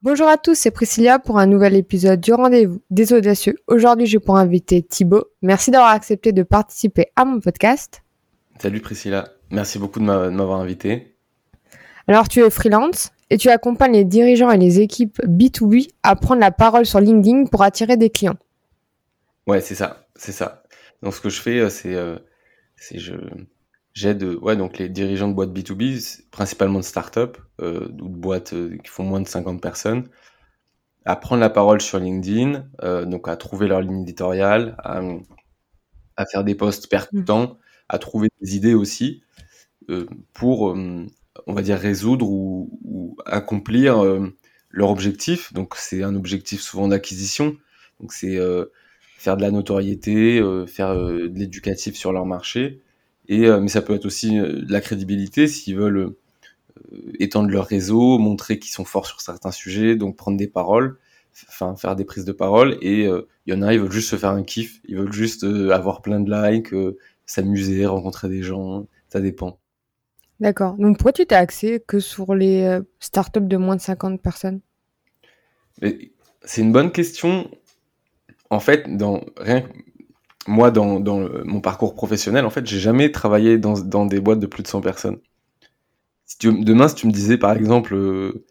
Bonjour à tous, c'est Priscilla pour un nouvel épisode du Rendez-vous des Audacieux. Aujourd'hui, j'ai pour inviter Thibaut. Merci d'avoir accepté de participer à mon podcast. Salut Priscilla, merci beaucoup de m'avoir invité. Alors, tu es freelance et tu accompagnes les dirigeants et les équipes B2B à prendre la parole sur LinkedIn pour attirer des clients. Ouais, c'est ça, c'est ça. Donc, ce que je fais, euh, c'est, euh, c'est je, j'aide, ouais, donc les dirigeants de boîtes B2B, principalement de start-up, euh, ou de boîtes euh, qui font moins de 50 personnes, à prendre la parole sur LinkedIn, euh, donc à trouver leur ligne éditoriale, à, à faire des posts percutants, à trouver des idées aussi, euh, pour, euh, on va dire, résoudre ou, ou accomplir euh, leur objectif. Donc c'est un objectif souvent d'acquisition. Donc c'est faire de la notoriété, faire de l'éducatif sur leur marché. Et, mais ça peut être aussi de la crédibilité s'ils veulent étendre leur réseau, montrer qu'ils sont forts sur certains sujets, donc prendre des paroles, enfin faire des prises de parole. Et il euh, y en a, ils veulent juste se faire un kiff, ils veulent juste euh, avoir plein de likes, euh, s'amuser, rencontrer des gens, ça dépend. D'accord. Donc pourquoi tu t'es axé que sur les startups de moins de 50 personnes? C'est une bonne question. En fait, dans rien moi, dans, mon parcours professionnel, en fait, j'ai jamais travaillé dans, des boîtes de plus de 100 personnes. Si demain, si tu me disais, par exemple, euh,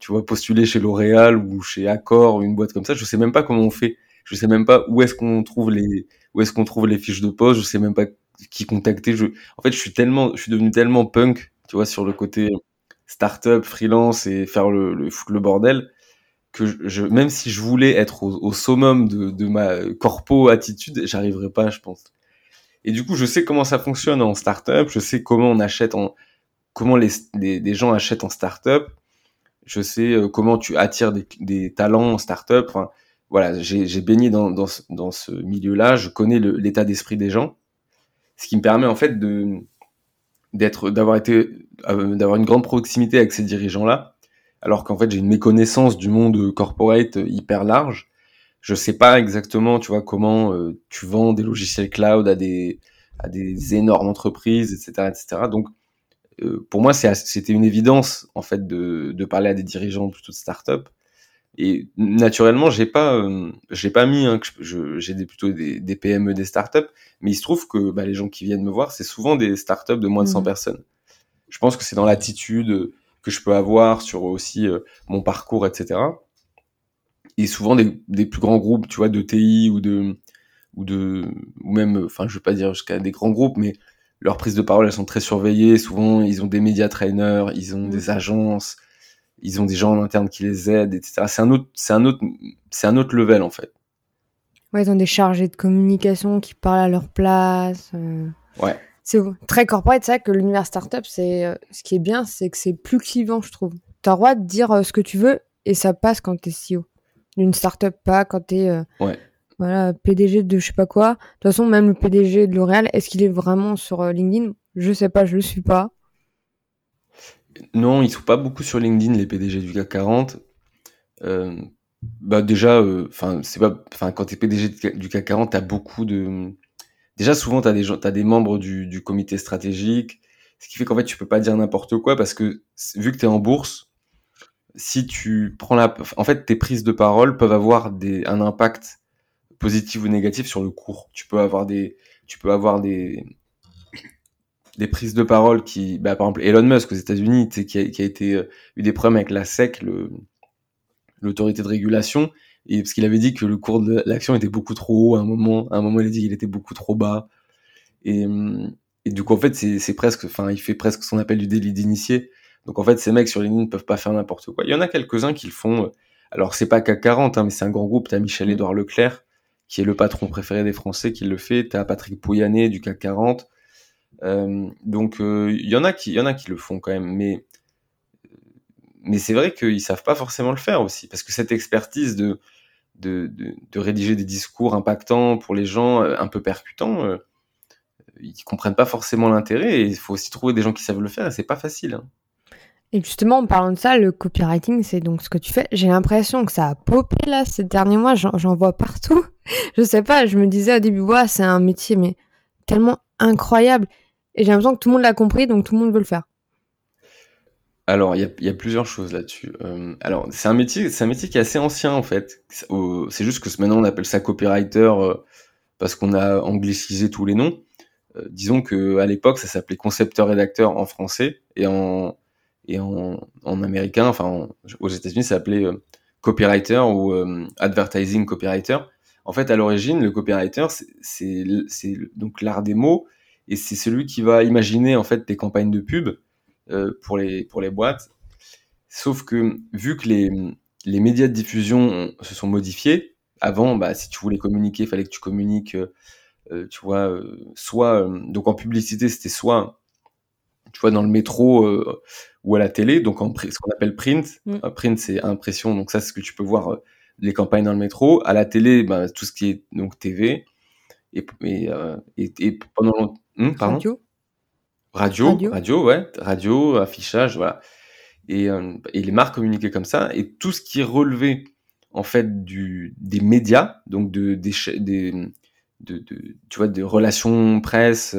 tu vois, postuler chez L'Oréal ou chez Accor ou une boîte comme ça, je sais même pas comment on fait. Je sais même pas où est-ce qu'on trouve les, fiches de poste. Je sais même pas qui contacter. En fait, je suis tellement, je suis devenu tellement punk, tu vois, sur le côté start-up, freelance et faire le bordel que je, même si je voulais être au, au summum de, ma corpo attitude, j'arriverais pas, je pense. Et du coup, je sais comment ça fonctionne en startup, je sais comment on achète en, comment les, les, gens achètent en startup, je sais euh, comment tu attires des, talents en startup. Enfin, voilà, j'ai baigné dans, dans, dans ce milieu-là, je connais l'état d'esprit des gens, ce qui me permet en fait d'être, d'avoir été, euh, d'avoir une grande proximité avec ces dirigeants-là alors qu'en fait j'ai une méconnaissance du monde corporate hyper large. Je sais pas exactement, tu vois, comment euh, tu vends des logiciels cloud à des à des énormes entreprises, etc., etc. Donc euh, pour moi c'était une évidence en fait de, de parler à des dirigeants plutôt de start-up. Et naturellement j'ai pas euh, j'ai pas mis hein, j'ai des plutôt des, des PME des start-up, mais il se trouve que bah, les gens qui viennent me voir c'est souvent des start-up de moins de 100 mmh. personnes. Je pense que c'est dans l'attitude que je peux avoir sur aussi euh, mon parcours, etc. Et souvent des, des, plus grands groupes, tu vois, de TI ou de ou de ou même, enfin, je veux pas dire jusqu'à des grands groupes, mais leurs prises de parole, elles sont très surveillées. Souvent, ils ont des médias trainers, ils ont des agences, ils ont des gens en interne qui les aident, etc. C'est un autre, c'est un autre, c'est un autre level en fait. Ouais, ils ont des chargés de communication qui parlent à leur place. Euh... Ouais c'est très corporate. C'est vrai que l'univers startup, c'est euh, ce qui est bien, c'est que c'est plus clivant, je trouve. Tu as le droit de dire euh, ce que tu veux et ça passe quand t'es CEO. Une startup pas quand t'es euh, ouais. voilà PDG de je sais pas quoi. De toute façon, même le PDG de L'Oréal, est-ce qu'il est vraiment sur euh, LinkedIn? Je sais pas, je le suis pas. Non, ils sont pas beaucoup sur LinkedIn les PDG du CAC 40. Euh, bah déjà, enfin c'est pas, enfin quand t'es PDG du CAC 40, t'as beaucoup de déjà souvent tu as des as des membres du, du, comité stratégique, ce qui fait qu'en fait tu peux pas dire n'importe quoi parce que vu que tu es en bourse, si tu prends la, en fait tes prises de parole peuvent avoir des, un impact positif ou négatif sur le cours. Tu peux avoir des, tu peux avoir des, des prises de parole qui, bah, par exemple Elon Musk aux États-Unis, qui qui a été euh, eu des problèmes avec la SEC, le l'autorité de régulation, et parce qu'il avait dit que le cours de l'action était beaucoup trop haut à un moment. À un moment, il a dit qu'il était beaucoup trop bas. Et, et du coup, en fait, c'est presque, enfin, il fait presque son appel du délit d'initié. Donc, en fait, ces mecs sur LinkedIn ne peuvent pas faire n'importe quoi. Il y en a quelques-uns qui le font. Alors, c'est pas CAC 40, hein, mais c'est un grand groupe. T'as Michel-Édouard Leclerc, qui est le patron préféré des Français, qui le fait. T'as Patrick Pouyanné du CAC 40. Euh, donc, euh, il y en a qui, il y en a qui le font quand même. Mais, mais c'est vrai qu'ils savent pas forcément le faire aussi, parce que cette expertise de rédiger des discours impactants pour les gens, euh, un peu percutants, euh, ils comprennent pas forcément l'intérêt et il faut aussi trouver des gens qui savent le faire et c'est pas facile. Hein. Et justement, en parlant de ça, le copywriting, c'est donc ce que tu fais. J'ai l'impression que ça a popé là ces derniers mois, j'en vois partout. je sais pas, je me disais au début, ouais, c'est un métier mais tellement incroyable. Et j'ai l'impression que tout le monde l'a compris, donc tout le monde veut le faire. Alors, il y a, plusieurs choses là-dessus. Euh, alors, c'est un métier, c'est un métier qui est assez ancien en fait. C'est juste que maintenant on appelle ça copywriter euh, parce qu'on a anglicisé tous les noms. Euh, disons que à l'époque, ça s'appelait concepteur-rédacteur en français et en et en, américain, enfin aux États-Unis, ça s'appelait copywriter ou advertising copywriter. En fait, à l'origine, le copywriter, c'est donc l'art des mots et c'est celui qui va imaginer en fait des campagnes de pub pour les pour les boîtes. Sauf que vu que les les médias de diffusion se sont modifiés, avant, bah, si tu voulais communiquer, il fallait que tu communiques, euh, tu vois, soit donc en publicité, c'était soit tu vois dans le métro ou à la télé, donc en ce qu'on appelle print. Mm. Euh, print, c'est impression, donc ça, c'est ce que tu peux voir euh, les campagnes dans le métro. À la télé, bah, tout ce qui est donc TV. Et, et, euh, et, pendant hmm, radio. Radio. radio, ouais, radio, affichage, voilà. Et, et les marques communiquaient comme ça. Et tout ce qui est relevé en fait du des médias, donc de des, des de, de, tu vois, relations presse,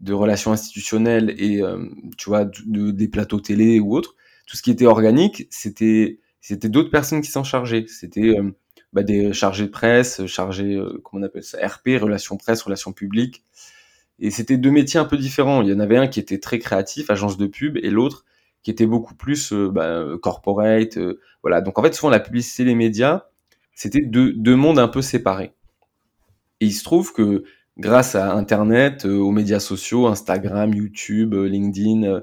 de relations institutionnelles et euh, tu vois de, des plateaux télé ou autres, tout ce qui était organique, c'était c'était d'autres personnes qui s'en chargeaient. C'était euh, bah, des chargés de presse, chargés euh, comment on appelle ça, RP, relations presse, relations publiques. Et c'était deux métiers un peu différents. Il y en avait un qui était très créatif, agence de pub, et l'autre qui était beaucoup plus bah, corporate. voilà. Donc en fait, souvent la publicité les médias, c'était deux, mondes un peu séparés. Et il se trouve que grâce à Internet, euh, aux médias sociaux, Instagram, YouTube, euh, LinkedIn,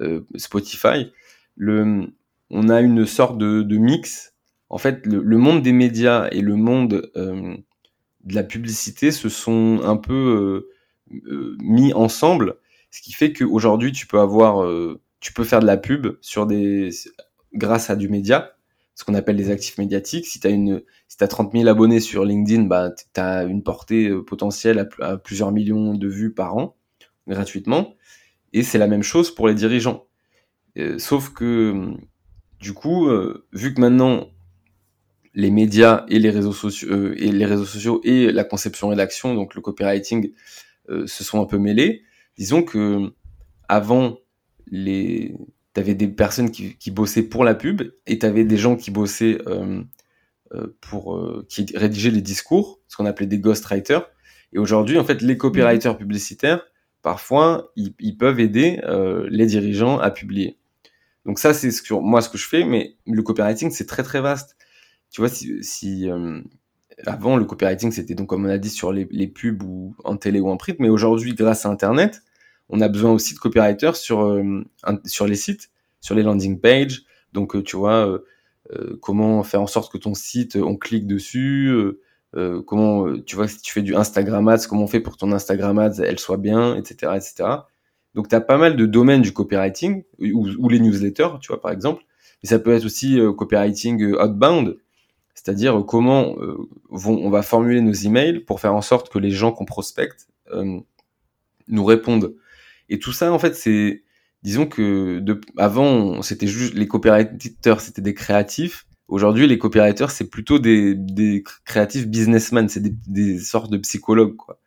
euh, Spotify, on a une sorte de, mix. En fait, le, monde des médias et le monde de la publicité se sont un peu mis ensemble, ce qui fait qu'aujourd'hui, tu peux avoir, tu peux faire de la pub sur des, grâce à du média, ce qu'on appelle les actifs médiatiques. Si tu as une, si as 30 000 abonnés sur LinkedIn, bah, tu as une portée euh, potentielle à, plusieurs millions de vues par an, gratuitement. Et c'est la même chose pour les dirigeants. Euh, sauf que, du coup, euh, vu que maintenant, les médias et les réseaux sociaux, et les réseaux sociaux et la conception rédaction, donc le copywriting, se sont un peu mêlés, disons que avant les t'avais des personnes qui, qui, bossaient pour la pub et t'avais des gens qui bossaient euh, euh, pour euh, qui rédigeaient les discours, ce qu'on appelait des ghostwriters. Et aujourd'hui, en fait, les copywriters publicitaires, parfois, ils, ils peuvent aider euh, les dirigeants à publier. Donc ça, c'est ce que, moi ce que je fais, mais le copywriting, c'est très très vaste. Tu vois, si, si euh, avant le copywriting, c'était donc comme on a dit sur les, pubs ou en télé ou en print, mais aujourd'hui, grâce à Internet, on a besoin aussi de copywriters sur, euh, sur les sites, sur les landing pages. Donc, euh, tu vois, euh, comment faire en sorte que ton site, on clique dessus, comment, tu vois, si tu fais du Instagram Ads, comment on fait pour que ton Instagram Ads, elle soit bien, etc., etc. Donc, tu as pas mal de domaines du copywriting, ou, les newsletters, tu vois, par exemple. Mais ça peut être aussi copywriting outbound, c'est-à-dire comment vont, on va formuler nos emails pour faire en sorte que les gens qu'on prospecte nous répondent et tout ça, en fait, c'est, disons que de, avant, c'était juste les copywriters, c'était des créatifs. Aujourd'hui, les copywriters, c'est plutôt des, des créatifs businessmen, c'est des, des sortes de psychologues, quoi.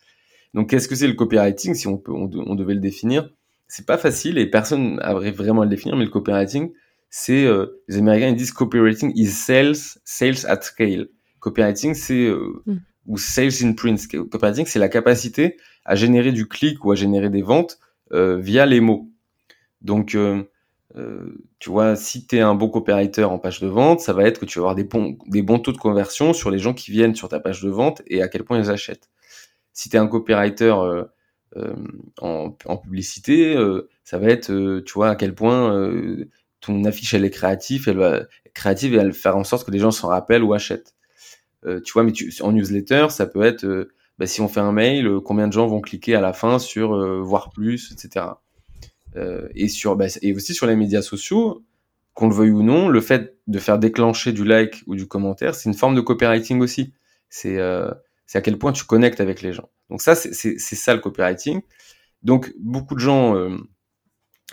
Donc, qu'est-ce que c'est le copywriting, si on peut, on, devait le définir? C'est pas facile et personne n'arrive vraiment à le définir, mais le copywriting, c'est, euh, les Américains ils disent copywriting is sales, sales at scale. Copywriting, c'est euh, mm. ou sales in print. Copywriting, c'est la capacité à générer du clic ou à générer des ventes euh, via les mots. Donc, tu vois, si tu es un bon coopérateur en page de vente, ça va être que tu vas avoir des bons, des bons taux de conversion sur les gens qui viennent sur ta page de vente et à quel point ils achètent. Si tu es un en, en, publicité, ça va être, tu vois, à quel point ton affiche elle est créative, elle va créative et elle va faire en sorte que les gens s'en rappellent ou achètent. tu vois, mais en newsletter, ça peut être bah, si on fait un mail, euh, combien de gens vont cliquer à la fin sur euh, voir plus, etc. Euh, et, sur, bah, et aussi sur les médias sociaux, qu'on le veuille ou non, le fait de faire déclencher du like ou du commentaire, c'est une forme de copywriting aussi. C'est euh, à quel point tu connectes avec les gens. Donc ça, c'est ça le copywriting. Donc beaucoup de gens euh,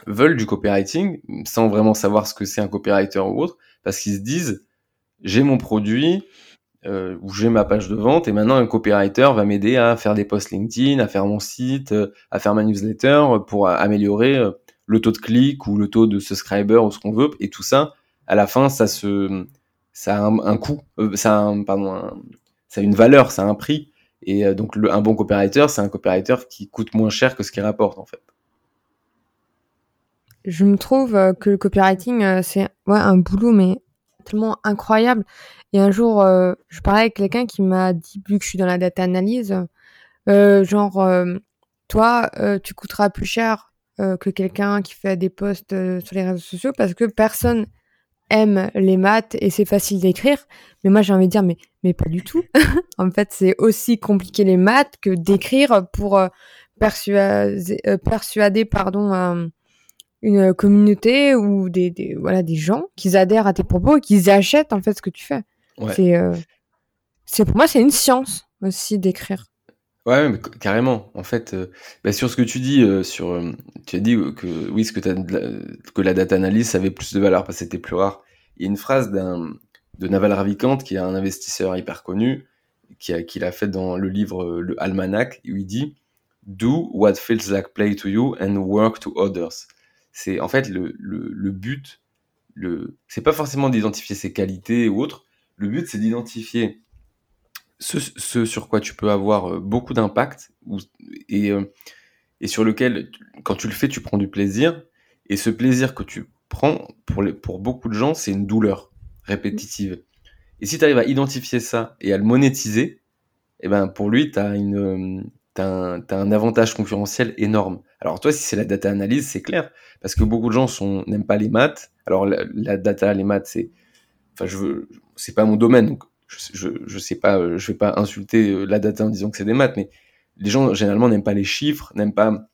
veulent du copywriting sans vraiment savoir ce que c'est un copywriter ou autre, parce qu'ils se disent, j'ai mon produit, euh, où j'ai ma page de vente et maintenant un copywriter va m'aider à faire des posts LinkedIn, à faire mon site, euh, à faire ma newsletter pour améliorer euh, le taux de clic ou le taux de subscriber ou ce qu'on veut. Et tout ça, à la fin, ça se, ça a un, coût, euh, ça a un, pardon, ça a une valeur, ça a un prix. Et euh, donc, le, un bon copywriter, c'est un copywriter qui coûte moins cher que ce qu'il rapporte, en fait. Je me trouve euh, que le copywriting, c'est ouais, un boulot, mais tellement incroyable. Et un jour, je parlais avec quelqu'un qui m'a dit, vu que je suis dans la data analyse, genre, toi, tu coûteras plus cher que quelqu'un qui fait des posts sur les réseaux sociaux parce que personne aime les maths et c'est facile d'écrire. Mais moi, j'ai envie de dire, mais, mais pas du tout. en fait, c'est aussi compliqué les maths que d'écrire pour euh, persuader, euh, persuader pardon, euh, une communauté ou des, des, voilà, des gens qui adhèrent à tes propos et qui achètent en fait ce que tu fais. C'est, c'est pour moi, c'est une science aussi d'écrire. Ouais, mais carrément. En fait, bah, sur ce que tu dis, sur, tu as dit que oui, ce que, as, que la data analyse avait plus de valeur parce que c'était plus rare. Il y a une phrase d'un de Naval Ravikant, qui est un investisseur hyper connu, qui, a, qui l'a fait dans le livre Le Almanac, où il dit Do what feels like play to you and work to others. C'est en fait le, le, le but, le, c'est pas forcément d'identifier ses qualités ou autres. Le but, c'est d'identifier ce, ce, sur quoi tu peux avoir euh, beaucoup d'impact et, euh, et sur lequel, quand tu le fais, tu prends du plaisir. Et ce plaisir que tu prends, pour, les, pour beaucoup de gens, c'est une douleur répétitive. Et si tu arrives à identifier ça et à le monétiser, eh ben pour lui, tu as, une, un, un avantage concurrentiel énorme. Alors toi, si c'est la data analyse, c'est clair, parce que beaucoup de gens n'aiment pas les maths. Alors la, data, les maths, c'est, enfin je veux, c'est pas mon domaine, donc je, je, sais pas, je vais pas insulter euh, la data en disant que c'est des maths, mais les gens généralement n'aiment pas les chiffres, n'aiment pas,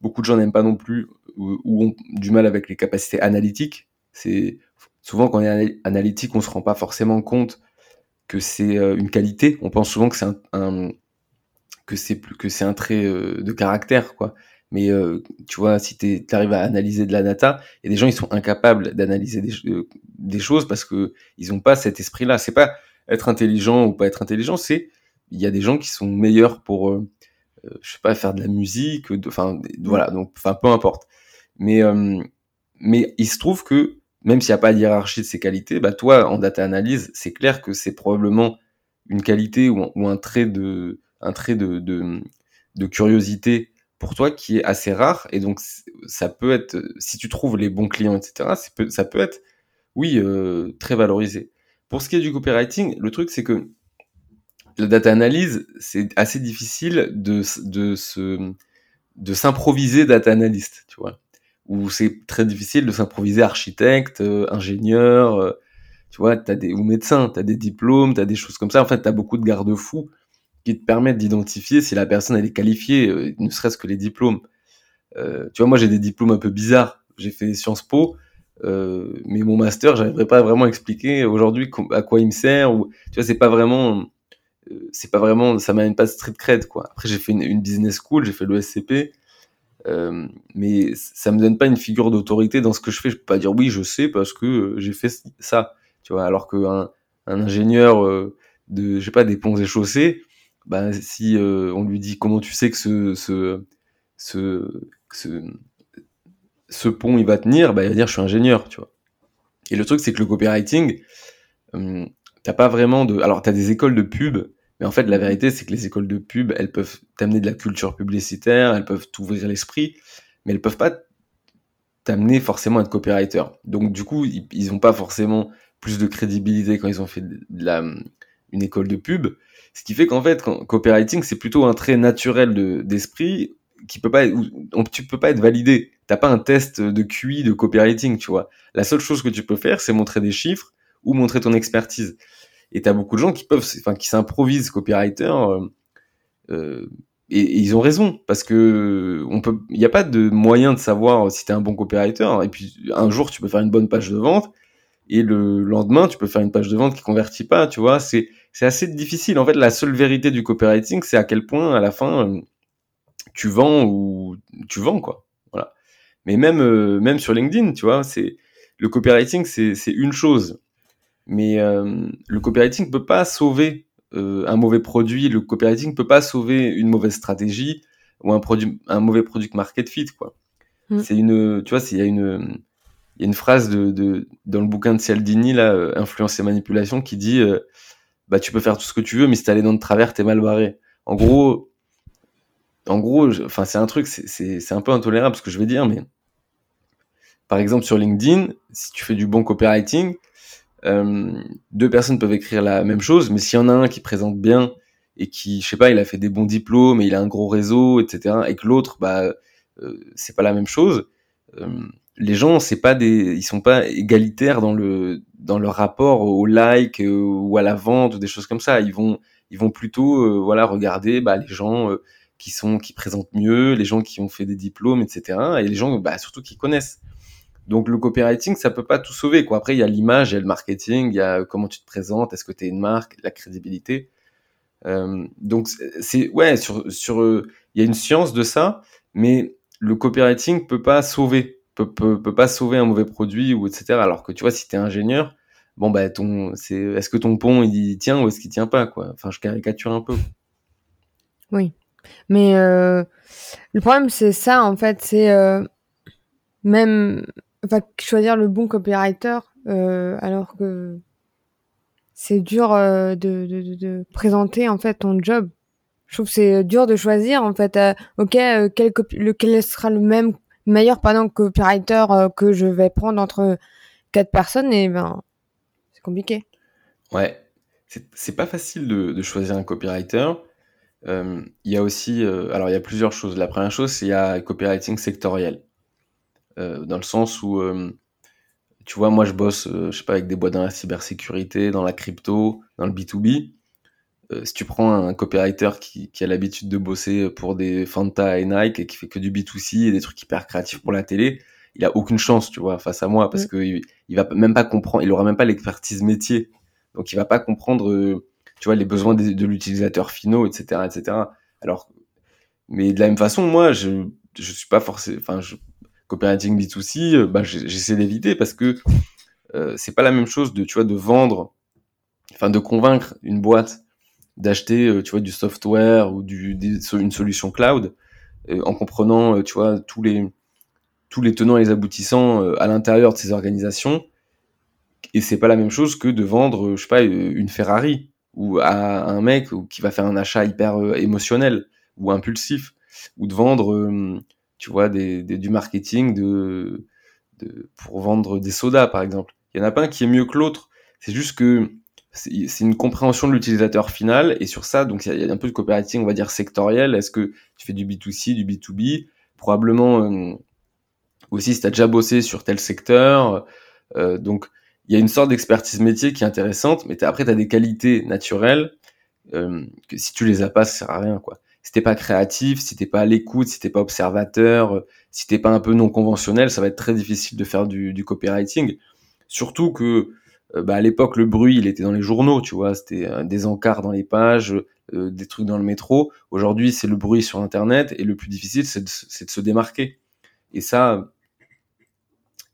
beaucoup de gens n'aiment pas non plus ou, ou, ont du mal avec les capacités analytiques. C'est souvent quand on est analytique, on se rend pas forcément compte que c'est euh, une qualité. On pense souvent que c'est un, que c'est que c'est un trait euh, de caractère, quoi. Mais euh, tu vois, si tu arrives à analyser de la data, et des gens ils sont incapables d'analyser des, des, choses parce que ils ont pas cet esprit-là. C'est pas être intelligent ou pas être intelligent, c'est il y a des gens qui sont meilleurs pour, je sais pas, faire de la musique, enfin voilà, donc enfin peu importe. Mais mais il se trouve que même s'il n'y a pas de hiérarchie de ces qualités, bah toi, en data analyse, c'est clair que c'est probablement une qualité ou, un trait de, un trait de, de, curiosité pour toi qui est assez rare. Et donc, ça peut être, si tu trouves les bons clients, etc., ça peut être, oui, euh, très valorisé. Pour ce qui est du copywriting, le truc, c'est que la data analyse, c'est assez difficile de, de, se, de s'improviser data analyst, tu vois où c'est très difficile de s'improviser architecte, euh, ingénieur, euh, tu vois, des, ou médecin, tu as des diplômes, tu as des choses comme ça. En fait, tu as beaucoup de garde-fous qui te permettent d'identifier si la personne elle est qualifiée, euh, ne serait-ce que les diplômes. tu vois, moi j'ai des diplômes un peu bizarres. J'ai fait Sciences Po, mais mon master, j'arriverai pas à vraiment expliquer aujourd'hui à quoi il me sert. Ou, tu vois, c'est pas vraiment, c'est pas vraiment, ça m'amène pas street cred quoi. Après, j'ai fait une, business school, j'ai fait l'ESCP. Euh, mais ça me donne pas une figure d'autorité dans ce que je fais. Je peux pas dire oui, je sais parce que euh, j'ai fait ça, tu vois. Alors qu'un un ingénieur euh, de, je sais pas, des ponts et chaussées, bah, si on lui dit comment tu sais que ce, ce, ce, ce, pont il va tenir, bah, il va dire je suis ingénieur, tu vois. Et le truc c'est que le copywriting, t'as pas vraiment de, alors t'as des écoles de pub mais en fait, la vérité, c'est que les écoles de pub, elles peuvent t'amener de la culture publicitaire, elles peuvent t'ouvrir l'esprit, mais elles peuvent pas t'amener forcément à être copywriter. Donc du coup, ils n'ont pas forcément plus de crédibilité quand ils ont fait la, une école de pub. Ce qui fait qu'en fait, quand, copywriting, c'est plutôt un trait naturel d'esprit qui peut pas, tu peux pas être validé. T'as pas un test de QI de copywriting, tu vois. La seule chose que tu peux faire, c'est montrer des chiffres ou montrer ton expertise. Et t'as beaucoup de gens qui peuvent, enfin, qui s'improvisent copywriter. Euh, euh, et, ils ont raison parce que on peut, il n'y a pas de moyen de savoir si t'es un bon copywriter. Et puis un jour tu peux faire une bonne page de vente et le lendemain tu peux faire une page de vente qui convertit pas. Tu vois, c'est c'est assez difficile. En fait, la seule vérité du copywriting, c'est à quel point à la fin euh, tu vends ou tu vends quoi. Voilà. Mais même euh, même sur LinkedIn, tu vois, c'est le copywriting, c'est c'est une chose. Mais euh, le copywriting peut pas sauver euh, un mauvais produit, le copywriting peut pas sauver une mauvaise stratégie ou un produit, un mauvais product market fit, quoi. Mm. C'est une, tu vois, il y a une, il y a une phrase de, dans le bouquin de Cialdini, là, euh, Influence et manipulation, qui dit, euh, bah, tu peux faire tout ce que tu veux, mais si t'es allé dans de travers, t'es mal barré. En gros, en gros, enfin, c'est un truc, c'est- un peu intolérable ce que je vais dire, mais par exemple, sur LinkedIn, si tu fais du bon copywriting, euh, deux personnes peuvent écrire la même chose, mais s'il y en a un qui présente bien et qui, je sais pas, il a fait des bons diplômes et il a un gros réseau, etc., et que l'autre, bah, c'est pas la même chose, les gens, c'est pas des, ils sont pas égalitaires dans le dans leur rapport au like euh, ou à la vente ou des choses comme ça. Ils vont ils vont plutôt, euh, voilà, regarder bah, les gens euh, qui sont qui présentent mieux, les gens qui ont fait des diplômes, etc., et les gens, bah, surtout qui connaissent. Donc le copywriting, ça peut pas tout sauver. Quoi. Après, il y a l'image, il y a le marketing, il y a comment tu te présentes, est-ce que tu une marque, la crédibilité. Euh, donc c'est- ouais, sur sur euh, il y a une science de ça, mais le copywriting peut pas sauver, peut, peut, pas sauver un mauvais produit ou etc. Alors que tu vois, si tu es ingénieur, bon bah ton c'est est-ce que ton pont il tient ou est-ce qu'il tient pas quoi? Enfin, je caricature un peu. Mais euh, le problème, c'est ça, en fait, c'est euh, même enfin, choisir le bon copywriter, euh, alors que c'est dur de, présenter, en fait, ton job. Je trouve que c'est dur de choisir, en fait, ok, quel, lequel sera le même meilleur, pardon, copywriter euh, que je vais prendre entre quatre personnes, et ben, c'est compliqué. Ouais, c'est pas facile de, de choisir un copywriter. Euh, Il y a aussi, euh, alors il y a plusieurs choses. La première chose, c'est il y a copywriting sectoriel, dans le sens où, tu vois, moi je bosse, je sais pas, avec des boîtes dans la cybersécurité, dans la crypto, dans le B2B. Euh, si tu prends un copywriter qui, qui a l'habitude de bosser pour des Fanta et Nike et qui fait que du B2C et des trucs hyper créatifs pour la télé, il a aucune chance, tu vois, face à moi, parce Mm. que il, il va même pas comprendre, il aura même pas l'expertise métier, donc il va pas comprendre, euh, tu vois, les besoins de l'utilisateur finaux, etc., etc. Alors, mais de la même façon, moi, je je suis pas forcément, enfin, je, copywriting B2C, euh, bah, j'essaie d'éviter parce que c'est pas la même chose de, tu vois, de vendre, enfin, de convaincre une boîte d'acheter, euh, tu vois, du software ou du, une solution cloud euh, en comprenant, euh, tu vois, tous les tous les tenants et les aboutissants à l'intérieur de ces organisations. Et c'est pas la même chose que de vendre, je sais pas, une Ferrari ou à un mec qui va faire un achat hyper émotionnel ou impulsif ou de vendre, tu vois, du marketing de pour vendre des sodas par exemple. Il y en a pas un qui est mieux que l'autre. C'est juste que c'est une compréhension de l'utilisateur final et sur ça donc il y, a- un peu de copywriting on va dire sectoriel. Est-ce que tu fais du B2C, du B2B Probablement euh, aussi si tu as déjà bossé sur tel secteur. Euh, donc, il y a une sorte d'expertise métier qui est intéressante, mais après, tu as des qualités naturelles euh, que si tu les as pas, ça sert à rien. Quoi. Si t'es pas créatif, si t'es pas à l'écoute, si t'es pas observateur, euh, si t'es pas un peu non conventionnel, ça va être très difficile de faire du, du copywriting. Surtout que bah, à l'époque, le bruit, il était dans les journaux, tu vois, c'était euh, des encarts dans les pages, euh, des trucs dans le métro. Aujourd'hui, c'est le bruit sur Internet, et le plus difficile, c'est de, de se démarquer. Et ça,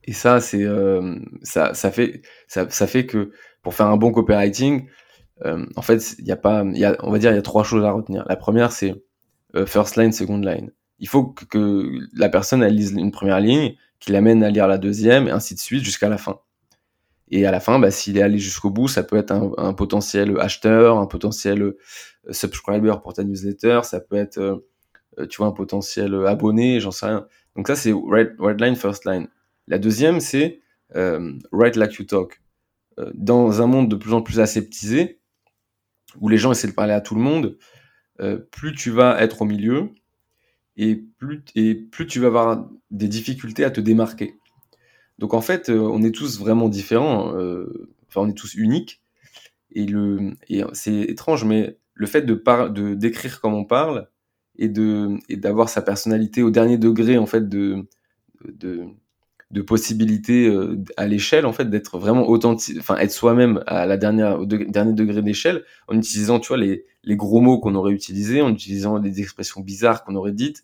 et ça, c'est euh, ça, ça fait ça, ça fait que pour faire un bon copywriting, euh, en fait, il y a pas, y a, on va dire, il y a trois choses à retenir. La première, c'est euh, first line, second line. Il faut que, que la personne elle lise une première ligne, qu'il l'amène à lire la deuxième, et ainsi de suite jusqu'à la fin. Et à la fin, bah, s'il est allé jusqu'au bout, ça peut être un, potentiel acheteur, un potentiel euh, subscriber pour ta newsletter, ça peut être, euh, tu vois, un potentiel abonné, j'en sais rien. Donc ça, c'est right, right line, first line. La deuxième, c'est euh, write like you talk. Euh, dans un monde de plus en plus aseptisé, où les gens essaient de parler à tout le monde, euh, plus tu vas être au milieu et plus tu vas avoir des difficultés à te démarquer. Donc en fait, euh, on est tous vraiment différents, euh, enfin on est tous uniques, et, et c'est étrange, mais le fait de, d'écrire comme on parle et et d'avoir sa personnalité au dernier degré en fait de de, de possibilités euh, à l'échelle en fait d'être vraiment authentique enfin être soi-même à la dernière au de, dernier degré d'échelle en utilisant tu vois les, les gros mots qu'on aurait utilisés en utilisant des expressions bizarres qu'on aurait dites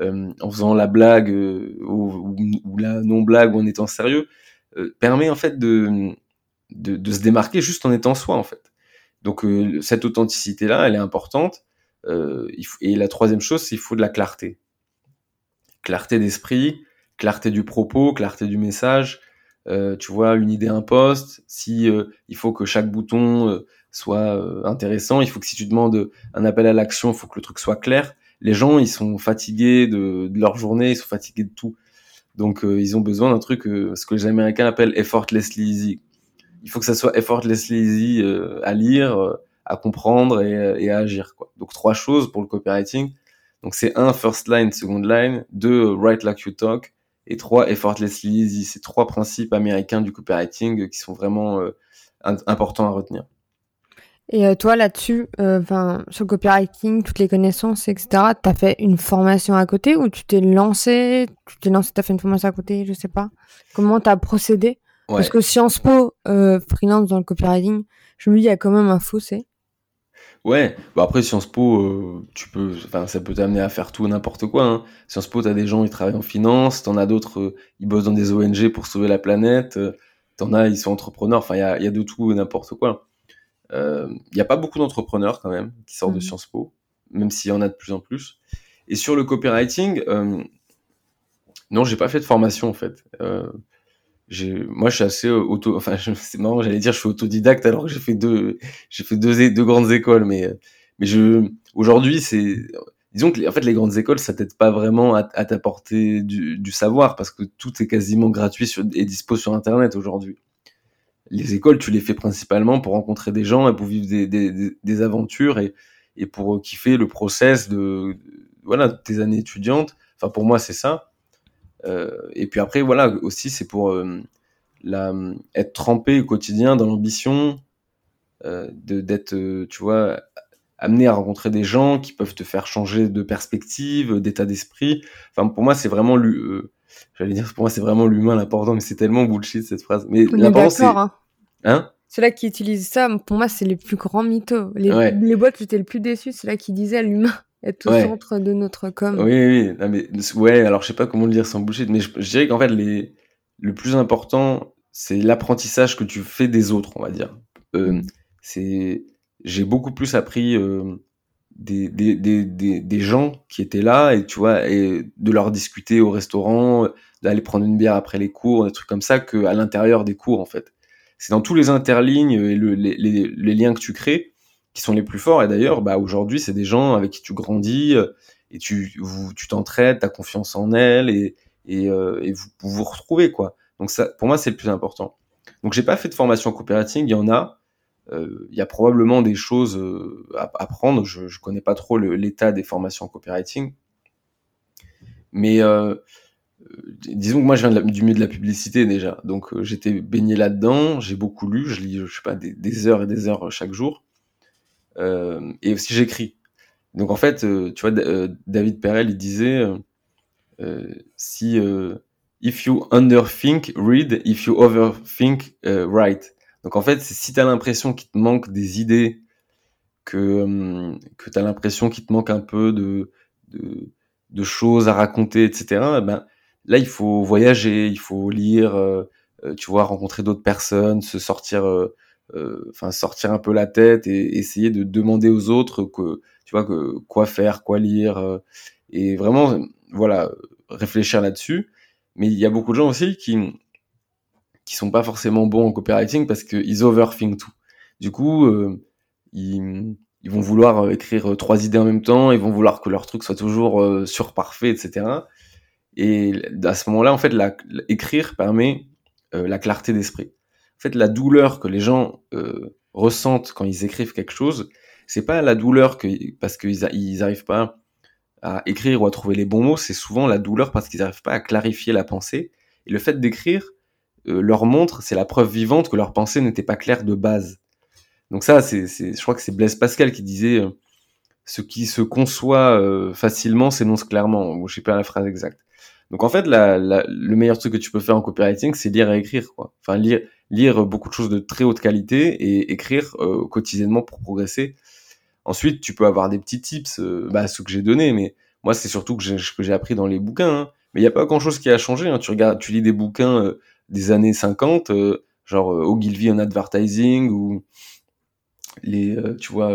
euh, en faisant la blague euh, ou, la non blague ou en étant sérieux euh, permet en fait de, de, se démarquer juste en étant soi en fait donc cette authenticité là elle est importante et la troisième chose c'est il faut de la clarté clarté d'esprit clarté du propos, clarté du message. Tu vois, une idée, un poste. Si il faut que chaque bouton soit intéressant, il faut que si tu demandes un appel à l'action, il faut que le truc soit clair. Les gens, ils sont fatigués de, de leur journée, ils sont fatigués de tout. Donc, ils ont besoin d'un truc, ce que les Américains appellent effortlessly easy. Il faut que ça soit effortlessly easy à lire, à comprendre et, et, à agir. Quoi. Donc, trois choses pour le copywriting. Donc, c'est un, first line, second line. Deux, write like you talk et trois, effortlessly easy. C'est trois principes américains du copywriting qui sont vraiment euh, importants à retenir. Et euh, toi, là-dessus, euh, enfin, sur le copywriting, toutes les connaissances, etc., tu as fait une formation à côté ou tu t'es lancé, tu t'es lancé, tu as fait une formation à côté, je sais pas. Comment tu as procédé Parce que Sciences Po, freelance dans le copywriting, je me dis, il y a quand même un fossé. Ouais, bah après Sciences Po, euh, tu peux, enfin ça peut t'amener à faire tout n'importe quoi. Hein. Sciences Po, t'as des gens ils travaillent en finance, t'en as d'autres euh, ils bossent dans des ONG pour sauver la planète, euh, t'en as ils sont entrepreneurs. Enfin il y a, y a de tout n'importe quoi. Il y a pas beaucoup d'entrepreneurs quand même qui sortent de mmh. Sciences Po, même s'il y en a de plus en plus. Et sur le copywriting, non j'ai pas fait de formation en fait moi je suis assez euh, auto enfin c'est marrant j'allais dire je suis autodidacte alors que j'ai fait deux j'ai fait deux deux grandes écoles mais mais je aujourd'hui c'est disons que en fait les grandes écoles ça t'aide pas vraiment à, t'apporter du, du, savoir parce que tout est quasiment gratuit sur, et dispo sur internet aujourd'hui les écoles tu les fais principalement pour rencontrer des gens et pour vivre des, aventures et, pour kiffer le process de voilà tes années étudiantes enfin pour moi c'est ça euh, et puis après, voilà, aussi, c'est pour euh, être trempé au quotidien dans l'ambition euh, d'être, tu vois, amené à rencontrer des gens qui peuvent te faire changer de perspective, d'état d'esprit. Enfin, pour moi, c'est vraiment j'allais dire pour moi c'est vraiment l'humain l'important, mais c'est tellement bullshit cette phrase. Mais l'important c'est hein. hein? Ceux-là qui utilisent ça, pour moi, c'est les plus grands mythos. Les, les boîtes, j'étais le plus déçu, c'est là qui disaient l'humain être au centre de notre com. Oui, oui, mais ouais, alors je sais pas comment le dire sans bullshit, mais je, dirais qu'en fait, les, le plus important, c'est l'apprentissage que tu fais des autres, on va dire. Euh, c'est, j'ai beaucoup plus appris euh, des, des, des, des, gens qui étaient là et tu vois, et de leur discuter au restaurant, d'aller prendre une bière après les cours, des trucs comme ça, qu'à l'intérieur des cours, en fait. C'est dans tous les interlignes et le, les, les, les liens que tu crées qui sont les plus forts. Et d'ailleurs, bah, aujourd'hui, c'est des gens avec qui tu grandis euh, et tu vous, tu t'entraides, t'as confiance en elles et, et, euh, et vous, vous retrouvez quoi. Donc ça, pour moi, c'est le plus important. Donc j'ai pas fait de formation copywriting, il y en a. Euh, il y a probablement des choses à apprendre. Je, je connais pas trop l'état des formations copywriting, mais disons que moi je viens du milieu de la publicité déjà, donc j'étais baigné là-dedans. J'ai beaucoup lu, je lis, je sais pas, des, heures et des heures chaque jour. Euh, et aussi j'écris. Donc en fait, euh, tu vois, euh, David Perel, il disait si if you underthink, read. If you overthink, write. Donc en fait, si tu as l'impression qu'il te manque des idées, que, que tu as l'impression qu'il te manque un peu de, de, choses à raconter, etc., eh ben, là, il faut voyager, il faut lire, tu vois, rencontrer d'autres personnes, se sortir euh, enfin sortir un peu la tête et essayer de demander aux autres que tu vois que quoi faire, quoi lire euh, et vraiment voilà réfléchir là-dessus. Mais il y a beaucoup de gens aussi qui qui sont pas forcément bons en copywriting parce qu'ils overthink tout. Du coup, euh, ils, ils, vont vouloir écrire trois idées en même temps, ils vont vouloir que leur truc soit toujours euh, surparfait, etc. Et à ce moment-là, en fait, la, écrire permet la clarté d'esprit. En fait, la douleur que les gens euh, ressentent quand ils écrivent quelque chose, c'est pas la douleur que, parce qu'ils ils arrivent pas à écrire ou à trouver les bons mots, c'est souvent la douleur parce qu'ils n'arrivent pas à clarifier la pensée. Et le fait d'écrire euh, leur montre, c'est la preuve vivante que leur pensée n'était pas claire de base. Donc ça, c'est, je crois que c'est Blaise Pascal qui disait euh, ce qui se conçoit euh, facilement s'énonce clairement. Ou je sais pas la phrase exacte. Donc en fait, le meilleur truc que tu peux faire en copywriting, c'est lire et écrire. Enfin, lire, lire beaucoup de choses de très haute qualité et écrire euh, quotidiennement pour progresser. Ensuite, tu peux avoir des petits tips, euh, bah, ceux que j'ai donnés, mais moi, c'est surtout que j'ai appris dans les bouquins. Hein. Mais il n'y a pas grand-chose qui a changé. Hein. Tu regardes, tu lis des bouquins euh, des années 50, genre Ogilvy en advertising ou les, tu vois,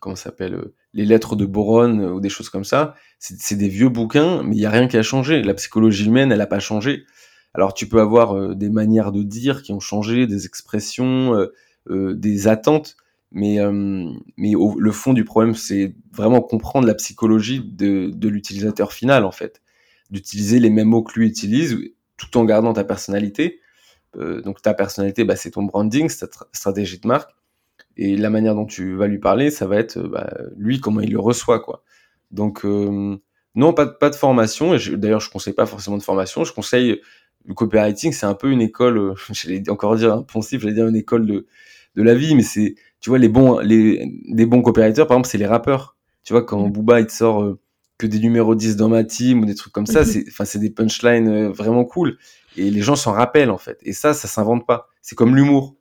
comment ça s'appelle, les lettres de Boron ou des choses comme ça. C'est des vieux bouquins, mais il y a rien qui a changé. La psychologie humaine, elle n'a pas changé. Alors tu peux avoir des manières de dire qui ont changé, des expressions, des attentes, mais, mais le fond du problème, c'est vraiment comprendre la psychologie de, de l'utilisateur final, en fait. D'utiliser les mêmes mots que lui utilise, tout en gardant ta personnalité. Euh, donc ta personnalité, bah, c'est ton branding, c'est ta stratégie de marque. Et la manière dont tu vas lui parler, ça va être bah, lui, comment il le reçoit. quoi. Donc euh, non, pas, pas de formation. Et d'ailleurs, je conseille pas forcément de formation. Je conseille le copywriting, c'est un peu une école, j'allais encore dire un poncif, j'allais dire une école de, de la vie, mais c'est, tu vois, les bons, les, des bons copywriters, par exemple, c'est les rappeurs. Tu vois, quand mmh. Booba, il te sort euh, que des numéros 10 dans ma team ou des trucs comme ça, mmh. c'est, enfin, c'est des punchlines vraiment cool. Et les gens s'en rappellent, en fait. Et ça, ça s'invente pas. C'est comme l'humour.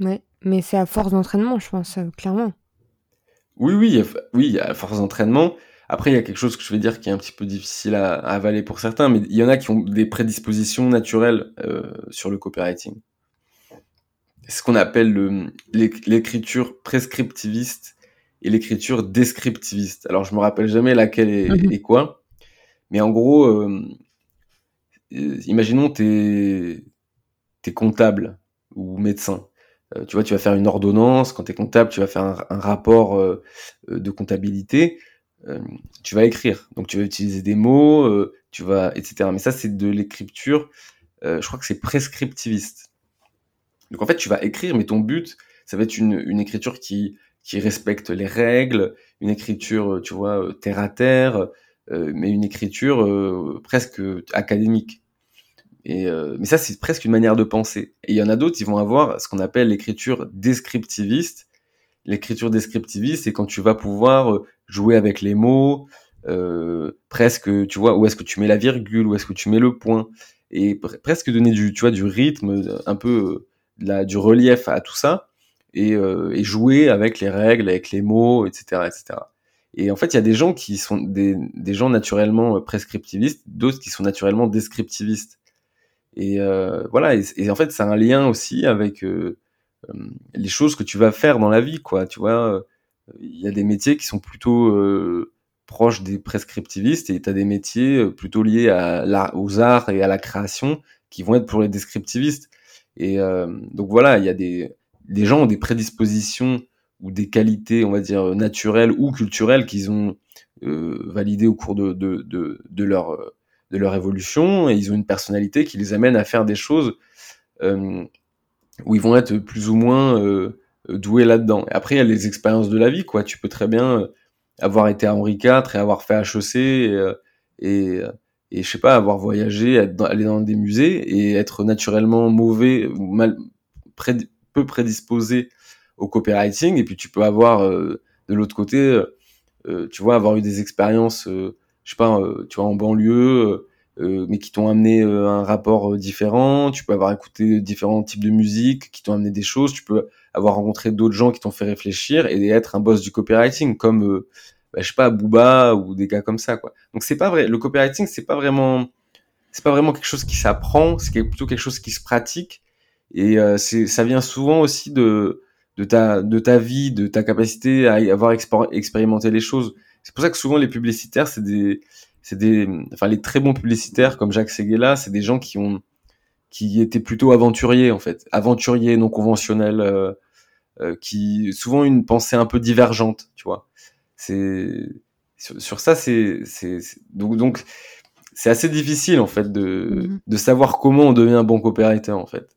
Ouais, mais c'est à force d'entraînement, je pense, euh, clairement. Oui, oui, oui, à force d'entraînement. Après, il y a quelque chose que je vais dire qui est un petit peu difficile à, avaler pour certains, mais il y en a qui ont des prédispositions naturelles euh, sur le copywriting. C'est ce qu'on appelle l'écriture prescriptiviste et l'écriture descriptiviste. Alors, je me rappelle jamais laquelle est, mhm. quoi, mais en gros, euh, euh, imaginons t'es es comptable ou médecin. Euh, tu vois, tu vas faire une ordonnance. Quand tu es comptable, tu vas faire un, rapport euh, de comptabilité. tu vas écrire. Donc, tu vas utiliser des mots, tu vas, etc. Mais ça, c'est de l'écriture. je crois que c'est prescriptiviste. Donc, en fait, tu vas écrire, mais ton but, ça va être une, une écriture qui, qui respecte les règles, une écriture, tu vois, terre à terre, euh, mais une écriture euh, presque académique. Et, euh, mais ça, c'est presque une manière de penser. Et il y en a d'autres, ils vont avoir ce qu'on appelle l'écriture descriptiviste. L'écriture descriptiviste, c'est quand tu vas pouvoir jouer avec les mots, euh, presque, tu vois, où est-ce que tu mets la virgule, où est-ce que tu mets le point, et presque donner du, tu vois, du rythme, un peu la, du relief à tout ça, et, euh, et, jouer avec les règles, avec les mots, etc., etc. Et en fait, il y a des gens qui sont des, gens naturellement euh, prescriptivistes, d'autres qui sont naturellement descriptivistes. Et euh, voilà, et, en fait, c'est un lien aussi avec les choses que tu vas faire dans la vie, quoi. Tu vois, il y a des métiers qui sont plutôt proches des prescriptivistes et tu as des métiers plutôt liés à aux arts et à la création qui vont être pour les descriptivistes. Et donc voilà, il y a des, des gens ont des prédispositions ou des qualités, on va dire, naturelles ou culturelles qu'ils ont euh, validées au cours de, leur, évolution, et ils ont une personnalité qui les amène à faire des choses euh, où ils vont être plus ou moins euh, doués là-dedans. Après, il y a les expériences de la vie, quoi. Tu peux très bien avoir été à Henri IV et avoir fait HEC et, et, je sais pas, avoir voyagé, aller dans des musées et être naturellement mauvais ou mal, peu prédisposé au copywriting. Et puis tu peux avoir euh, de l'autre côté euh, euh, tu vois avoir eu des expériences je sais pas tu vois en banlieue mais qui t'ont amené un rapport différent. Tu peux avoir écouté différents types de musique qui t'ont amené des choses. Tu peux avoir rencontré d'autres gens qui t'ont fait réfléchir et être un boss du copywriting comme bah, je sais pas Booba ou des gars comme ça quoi. Donc c'est pas vrai. Le copywriting c'est pas vraiment c'est pas vraiment quelque chose qui s'apprend. C'est plutôt quelque chose qui se pratique et c'est ça vient souvent aussi de de ta, de ta vie, de ta capacité à avoir expérimenté les choses. C'est pour ça que souvent les publicitaires, c'est des, c'est des, enfin les très bons publicitaires comme Jacques Seguela, c'est des gens qui ont, qui étaient plutôt aventuriers en fait, aventuriers non conventionnels, euh, euh, qui souvent une pensée un peu divergente, tu vois. C'est sur, ça, c'est, c'est donc donc c'est assez difficile en fait de, mm-hmm. de savoir comment on devient un bon coopérateur en fait.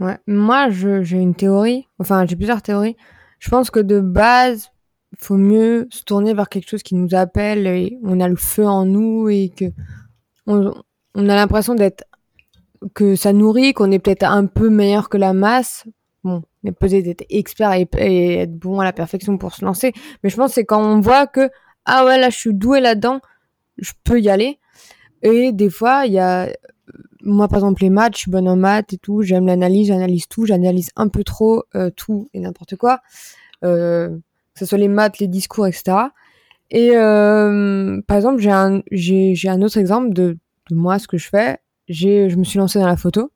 Ouais. Moi, j'ai une théorie. Enfin, j'ai plusieurs théories. Je pense que de base, faut mieux se tourner vers quelque chose qui nous appelle et on a le feu en nous et que on, on a l'impression d'être que ça nourrit, qu'on est peut-être un peu meilleur que la masse. Bon, mais peut-être être expert et, et, être bon à la perfection pour se lancer. Mais je pense c'est quand on voit que ah ouais là je suis doué là-dedans, je peux y aller. Et des fois il y a moi, par exemple, les maths, je suis bonne en maths et tout, j'aime l'analyse, j'analyse tout, j'analyse un peu trop euh, tout et n'importe quoi, euh, que ce soit les maths, les discours, etc. Et euh, par exemple, j'ai un, j'ai, un autre exemple de, de moi, ce que je fais. J'ai, je me suis lancée dans la photo,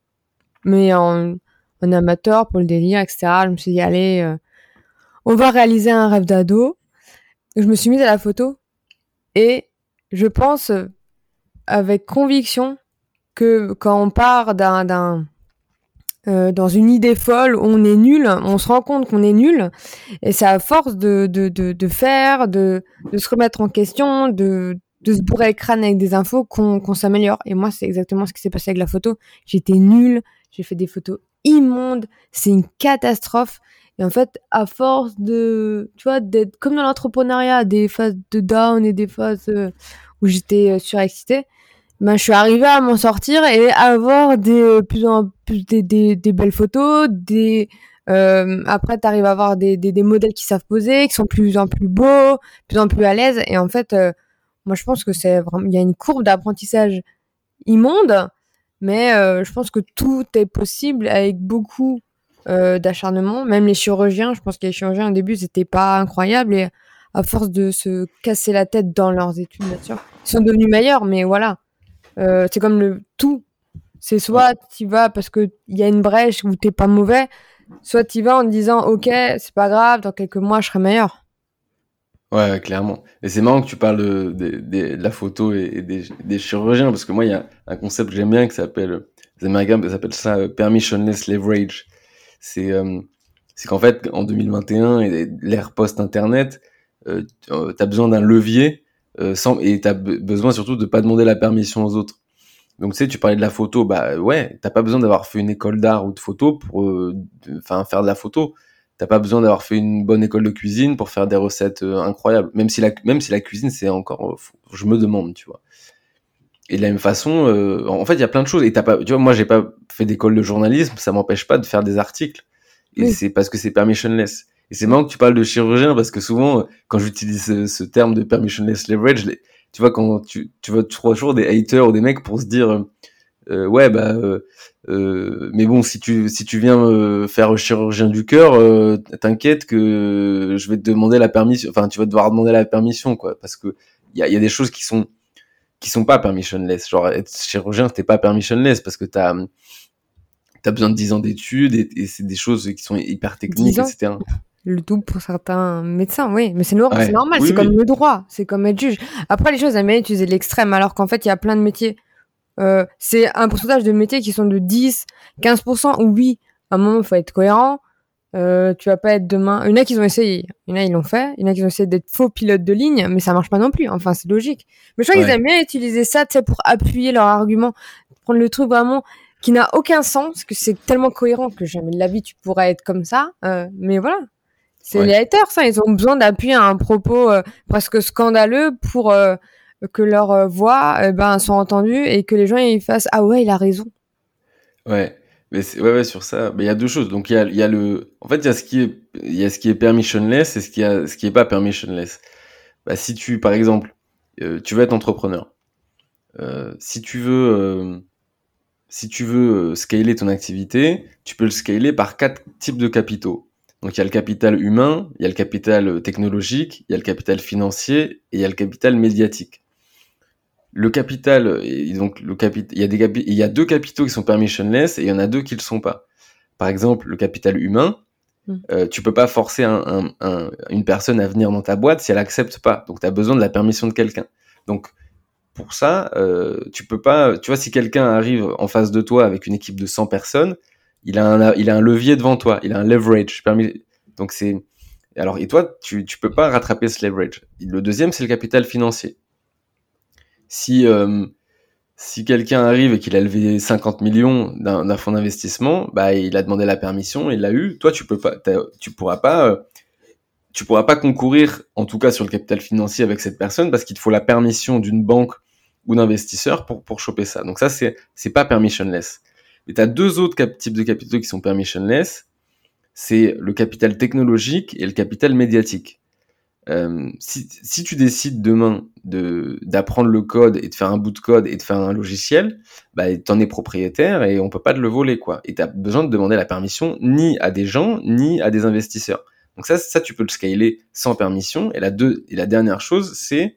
mais en, en amateur pour le délire, etc. Je me suis dit, allez, euh, on va réaliser un rêve d'ado. Je me suis mise à la photo et je pense avec conviction que quand on part d'un, d'un euh, dans une idée folle, on est nul, on se rend compte qu'on est nul, et c'est à force de, de, de, de faire, de, de se remettre en question, de, de se bourrer le crâne avec des infos qu'on qu'on s'améliore. Et moi, c'est exactement ce qui s'est passé avec la photo. J'étais nulle, j'ai fait des photos immondes, c'est une catastrophe. Et en fait, à force de, tu vois, d'être comme dans l'entrepreneuriat, des phases de down et des phases euh, où j'étais euh, surexcitée, ben, je suis arrivée à m'en sortir et avoir des euh, plus en plus des, des, des belles photos, des euh, après tu arrives à avoir des, des, des, modèles qui savent poser, qui sont plus en plus beaux, plus en plus à l'aise et en fait euh, moi je pense que c'est il y a une courbe d'apprentissage immonde mais euh, je pense que tout est possible avec beaucoup euh, d'acharnement, même les chirurgiens, je pense que les chirurgiens au début c'était pas incroyable et à force de se casser la tête dans leurs études bien sûr, ils sont devenus meilleurs mais voilà euh, c'est comme le tout. C'est soit tu vas parce que il y a une brèche où t'es pas mauvais, soit tu vas en te disant ok c'est pas grave, dans quelques mois je serai meilleur. Ouais, clairement. Et c'est marrant que tu parles de, de, de la photo et, des, des, chirurgiens, parce que moi, il y a un concept que j'aime bien qui s'appelle, les Américains s'appellent ça euh, permissionless leverage. C'est euh, c'est qu'en fait, en 2021 et l'ère post-internet, euh, tu as besoin d'un levier euh, sans, et tu as besoin surtout de pas demander la permission aux autres. Donc tu sais, tu parlais de la photo, bah ouais, t'as pas besoin d'avoir fait une école d'art ou de photo pour, euh, enfin, faire de la photo. T'as pas besoin d'avoir fait une bonne école de cuisine pour faire des recettes euh, incroyables. Même si la, même si la cuisine c'est encore, je me demande, tu vois. Et de la même façon, en fait, il y a plein de choses. Et t'as pas, tu vois, moi j'ai pas fait d'école de journalisme, ça m'empêche pas de faire des articles. Et oui. c'est parce que c'est permissionless. Et c'est marrant que tu parles de chirurgien parce que souvent, quand j'utilise ce, ce, terme de permissionless leverage, les, tu vois, quand tu, tu vois toujours des haters ou des mecs pour se dire, euh, ouais, bah, euh, euh, mais bon, si tu, si tu viens me faire chirurgien du cœur, euh, t'inquiète que je vais te demander la permission, enfin, tu vas devoir demander la permission, quoi, parce que il y a, y a des choses qui sont, qui sont pas permissionless. Genre, être chirurgien, t'es pas permissionless parce que t'as, t'as besoin de 10 ans d'études et, et c'est des choses qui sont hyper techniques, etc le double pour certains médecins, oui, mais c'est normal, ouais. c'est normal, oui, c'est oui. comme le droit, c'est comme être juge. Après, les choses, elles bien utiliser l'extrême, alors qu'en fait, il y a plein de métiers. Euh, c'est un pourcentage de métiers qui sont de 10, 15%, où oui, à un moment, il faut être cohérent. Euh, tu vas pas être demain. Il y en a qui ont essayé, il y en a ils l'ont fait, il y en a qui ont essayé d'être faux pilotes de ligne, mais ça marche pas non plus. Enfin, c'est logique. Mais je crois ouais. qu'ils aiment bien utiliser ça, tu sais, pour appuyer leur argument, prendre le truc vraiment qui n'a aucun sens, que c'est tellement cohérent que jamais de la vie tu pourrais être comme ça. Euh, mais voilà, c'est ouais. les haters, ça. Ils ont besoin d'appuyer un propos euh, presque scandaleux pour euh, que leur euh, voix eh ben, soit entendue et que les gens ils fassent Ah ouais, il a raison. Ouais. Mais ouais, ouais, sur ça, il y a deux choses. Donc il y a, y a le, en fait, il y a ce qui est, y a ce qui est permissionless et ce qui a, ce qui est pas permissionless. Bah, si tu, par exemple, tu veux être entrepreneur, si tu veux, si tu veux scaler ton activité, tu peux le scaler par quatre types de capitaux. Donc il y a le capital humain, il y a le capital technologique, il y a le capital financier et il y a le capital médiatique. Le capital, et donc le capital, il y a des il y a deux capitaux qui sont permissionless et il y en a deux qui le sont pas. Par exemple, le capital humain, mmh. euh, tu peux pas forcer un, un, un, une personne à venir dans ta boîte si elle accepte pas. Donc tu as besoin de la permission de quelqu'un. Donc pour ça, euh, tu peux pas, tu vois, si quelqu'un arrive en face de toi avec une équipe de 100 personnes, il a un, il a un levier devant toi, il a un leverage. Donc c'est, alors et toi, tu, tu peux pas rattraper ce leverage. Le deuxième, c'est le capital financier. Si euh, si quelqu'un arrive et qu'il a levé 50 millions d'un fonds d'investissement, bah il a demandé la permission, il l'a eu. Toi, tu peux pas, tu pourras pas, euh, tu pourras pas concourir, en tout cas sur le capital financier avec cette personne parce qu'il te faut la permission d'une banque ou d'investisseur pour pour choper ça. Donc ça c'est c'est pas permissionless. Et tu as deux autres types de capitaux qui sont permissionless. C'est le capital technologique et le capital médiatique. Euh, si, si, tu décides demain de d'apprendre le code et de faire un bout de code et de faire un logiciel, bah t'en es propriétaire et on peut pas te le voler quoi. Et t'as besoin de demander la permission ni à des gens ni à des investisseurs. Donc ça, ça tu peux le scaler sans permission. Et la deux et la dernière chose, c'est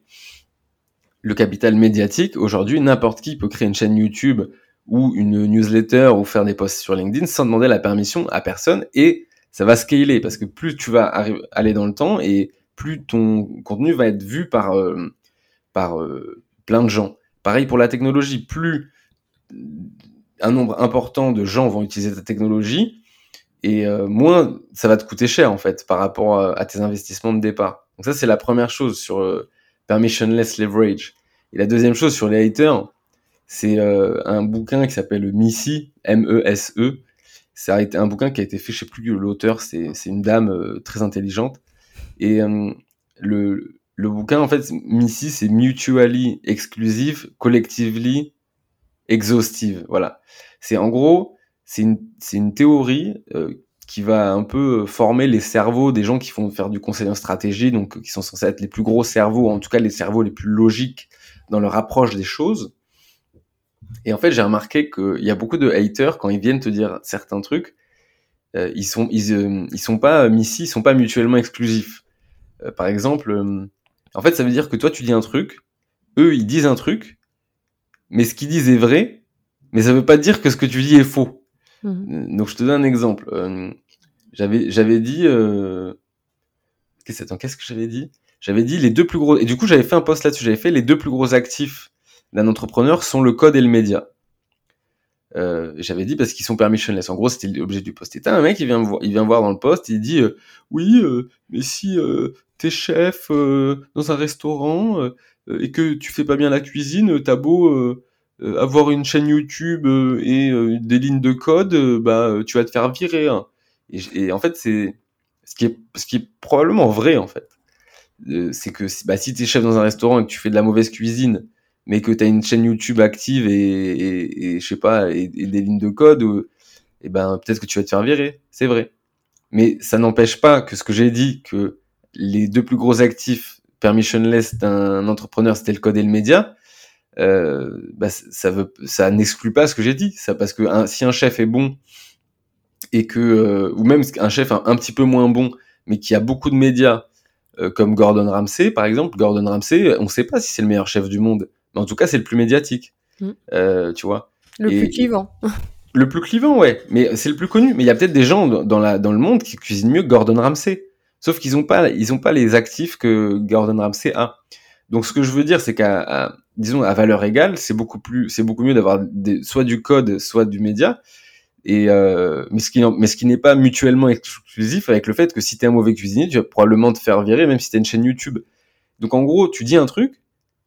le capital médiatique. Aujourd'hui, n'importe qui peut créer une chaîne YouTube ou une newsletter ou faire des posts sur LinkedIn sans demander la permission à personne et ça va scaler parce que plus tu vas aller dans le temps et plus ton contenu va être vu par, euh, par euh, plein de gens. Pareil pour la technologie, plus un nombre important de gens vont utiliser ta technologie et euh, moins ça va te coûter cher en fait par rapport à, tes investissements de départ. Donc ça c'est la première chose sur permissionless leverage. Et la deuxième chose sur les haters, c'est un bouquin qui s'appelle Missy, M-E-S-E, ça a été un bouquin qui a été fait, je sais plus l'auteur, c'est une dame euh, très intelligente. Et euh, le, le bouquin, en fait, Missy, c'est mutually exclusive, collectively exhaustive. Voilà. C'est en gros, c'est une, une théorie euh, qui va un peu former les cerveaux des gens qui font faire du conseil en stratégie, donc qui sont censés être les plus gros cerveaux, en tout cas les cerveaux les plus logiques dans leur approche des choses. Et en fait, j'ai remarqué qu'il y a beaucoup de haters quand ils viennent te dire certains trucs, euh, ils sont ils, euh, ils sont pas ici, ils sont pas mutuellement exclusifs. Euh, par exemple, en fait, ça veut dire que toi tu dis un truc, eux ils disent un truc, mais ce qu'ils disent est vrai, mais ça veut pas dire que ce que tu dis est faux. Mmh. Donc je te donne un exemple. j'avais j'avais dit qu'est-ce que j'avais dit? J'avais dit les deux plus gros et du coup j'avais fait un post là-dessus. J'avais fait les deux plus gros actifs d'un entrepreneur sont le code et le média. Euh, j'avais dit parce qu'ils sont permissionless. En gros, c'était l'objet du post. Et t'as un mec, il vient, voir, il vient voir dans le post, il dit euh, Oui, euh, mais si t'es chef dans un restaurant et que tu fais pas bien la cuisine, t'as beau avoir une chaîne YouTube et des lignes de code, bah tu vas te faire virer. Hein. Et, en fait, c'est ce qui est ce qui est probablement vrai en fait. c'est que bah, si t'es chef dans un restaurant et que tu fais de la mauvaise cuisine, mais que tu as une chaîne YouTube active et, je sais pas et, des lignes de code, et ben peut-être que tu vas te faire virer, c'est vrai. Mais ça n'empêche pas que ce que j'ai dit, que les deux plus gros actifs permissionless d'un entrepreneur, c'était le code et le média, euh, bah, ça n'exclut pas ce que j'ai dit. Ça parce que si un chef est bon et que euh, ou même un chef un, petit peu moins bon, mais qui a beaucoup de médias, euh, comme Gordon Ramsay par exemple, Gordon Ramsay, on ne sait pas si c'est le meilleur chef du monde mais en tout cas, c'est le plus médiatique. Mm. Euh, tu vois. Le plus clivant. Le plus clivant, ouais. Mais c'est le plus connu. Mais il y a peut-être des gens dans, la, dans le monde qui cuisinent mieux que Gordon Ramsay. Sauf qu'ils n'ont pas, ils ont pas les actifs que Gordon Ramsay a. Donc, ce que je veux dire, c'est qu'à, disons, à valeur égale, c'est beaucoup plus, c'est beaucoup mieux d'avoir soit du code, soit du média. Et euh, mais ce qui, mais ce qui n'est pas mutuellement exclusif avec le fait que si t'es un mauvais cuisinier, tu vas probablement te faire virer, même si t'as une chaîne YouTube. Donc, en gros, tu dis un truc,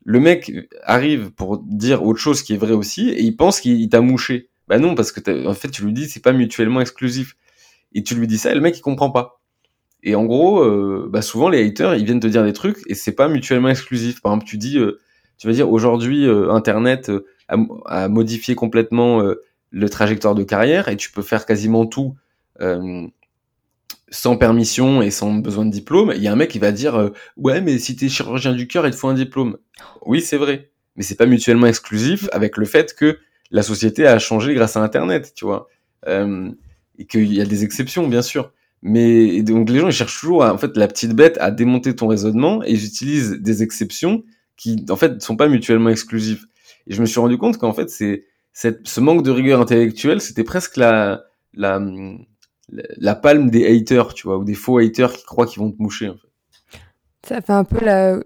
le mec arrive pour dire autre chose qui est vrai aussi et il pense qu'il t'a mouché. Bah non, parce que en fait, tu lui dis c'est pas mutuellement exclusif. Et tu lui dis ça et le mec il comprend pas. Et en gros, euh, bah souvent les haters ils viennent te dire des trucs et c'est pas mutuellement exclusif. Par exemple, tu dis, euh, tu vas dire aujourd'hui euh, Internet a, modifié complètement le trajectoire de carrière et tu peux faire quasiment tout sans permission et sans besoin de diplôme, il y a un mec qui va dire euh, ouais mais si t'es chirurgien du cœur il te faut un diplôme. Oui c'est vrai, mais c'est pas mutuellement exclusif avec le fait que la société a changé grâce à Internet, tu vois, euh, et qu'il y a des exceptions bien sûr. Mais donc les gens ils cherchent toujours en fait la petite bête à démonter ton raisonnement et ils utilisent des exceptions qui en fait sont pas mutuellement exclusives. Et je me suis rendu compte qu'en fait c'est ce manque de rigueur intellectuelle c'était presque la la la palme des haters, tu vois, ou des faux haters qui croient qu'ils vont te moucher. En fait. Ça fait un peu la.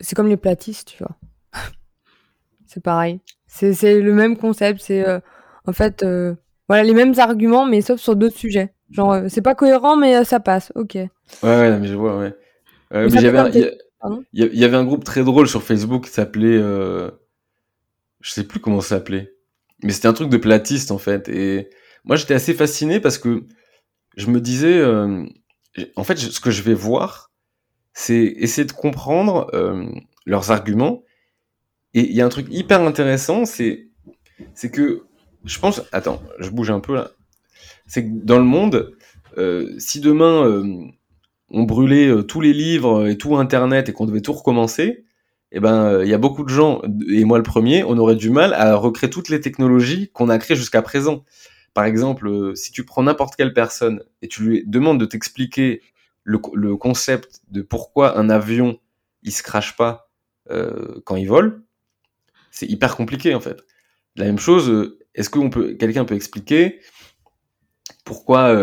C'est comme les platistes, tu vois. c'est pareil. C'est le même concept. C'est euh, en fait euh, voilà les mêmes arguments, mais sauf sur d'autres sujets. Genre, euh, c'est pas cohérent, mais ça passe. Ok. Ouais, ouais, mais je vois, ouais. il y, avait un groupe très drôle sur Facebook qui s'appelait. Je sais plus comment ça s'appelait. Mais c'était un truc de platiste, en fait. Et moi, j'étais assez fasciné parce que je me disais, euh, en fait, ce que je vais voir, c'est essayer de comprendre euh, leurs arguments. Et il y a un truc hyper intéressant, c'est c'est que je pense, attends, je bouge un peu là. C'est que dans le monde, euh, si demain on brûlait tous les livres et tout Internet et qu'on devait tout recommencer, eh ben il y a beaucoup de gens, et moi le premier, on aurait du mal à recréer toutes les technologies qu'on a créées jusqu'à présent. Par exemple, euh, si tu prends n'importe quelle personne et tu lui demandes de t'expliquer le, concept de pourquoi un avion il se crache pas euh, quand il vole, c'est hyper compliqué en fait. La même chose, euh, est-ce que quelqu'un peut expliquer pourquoi,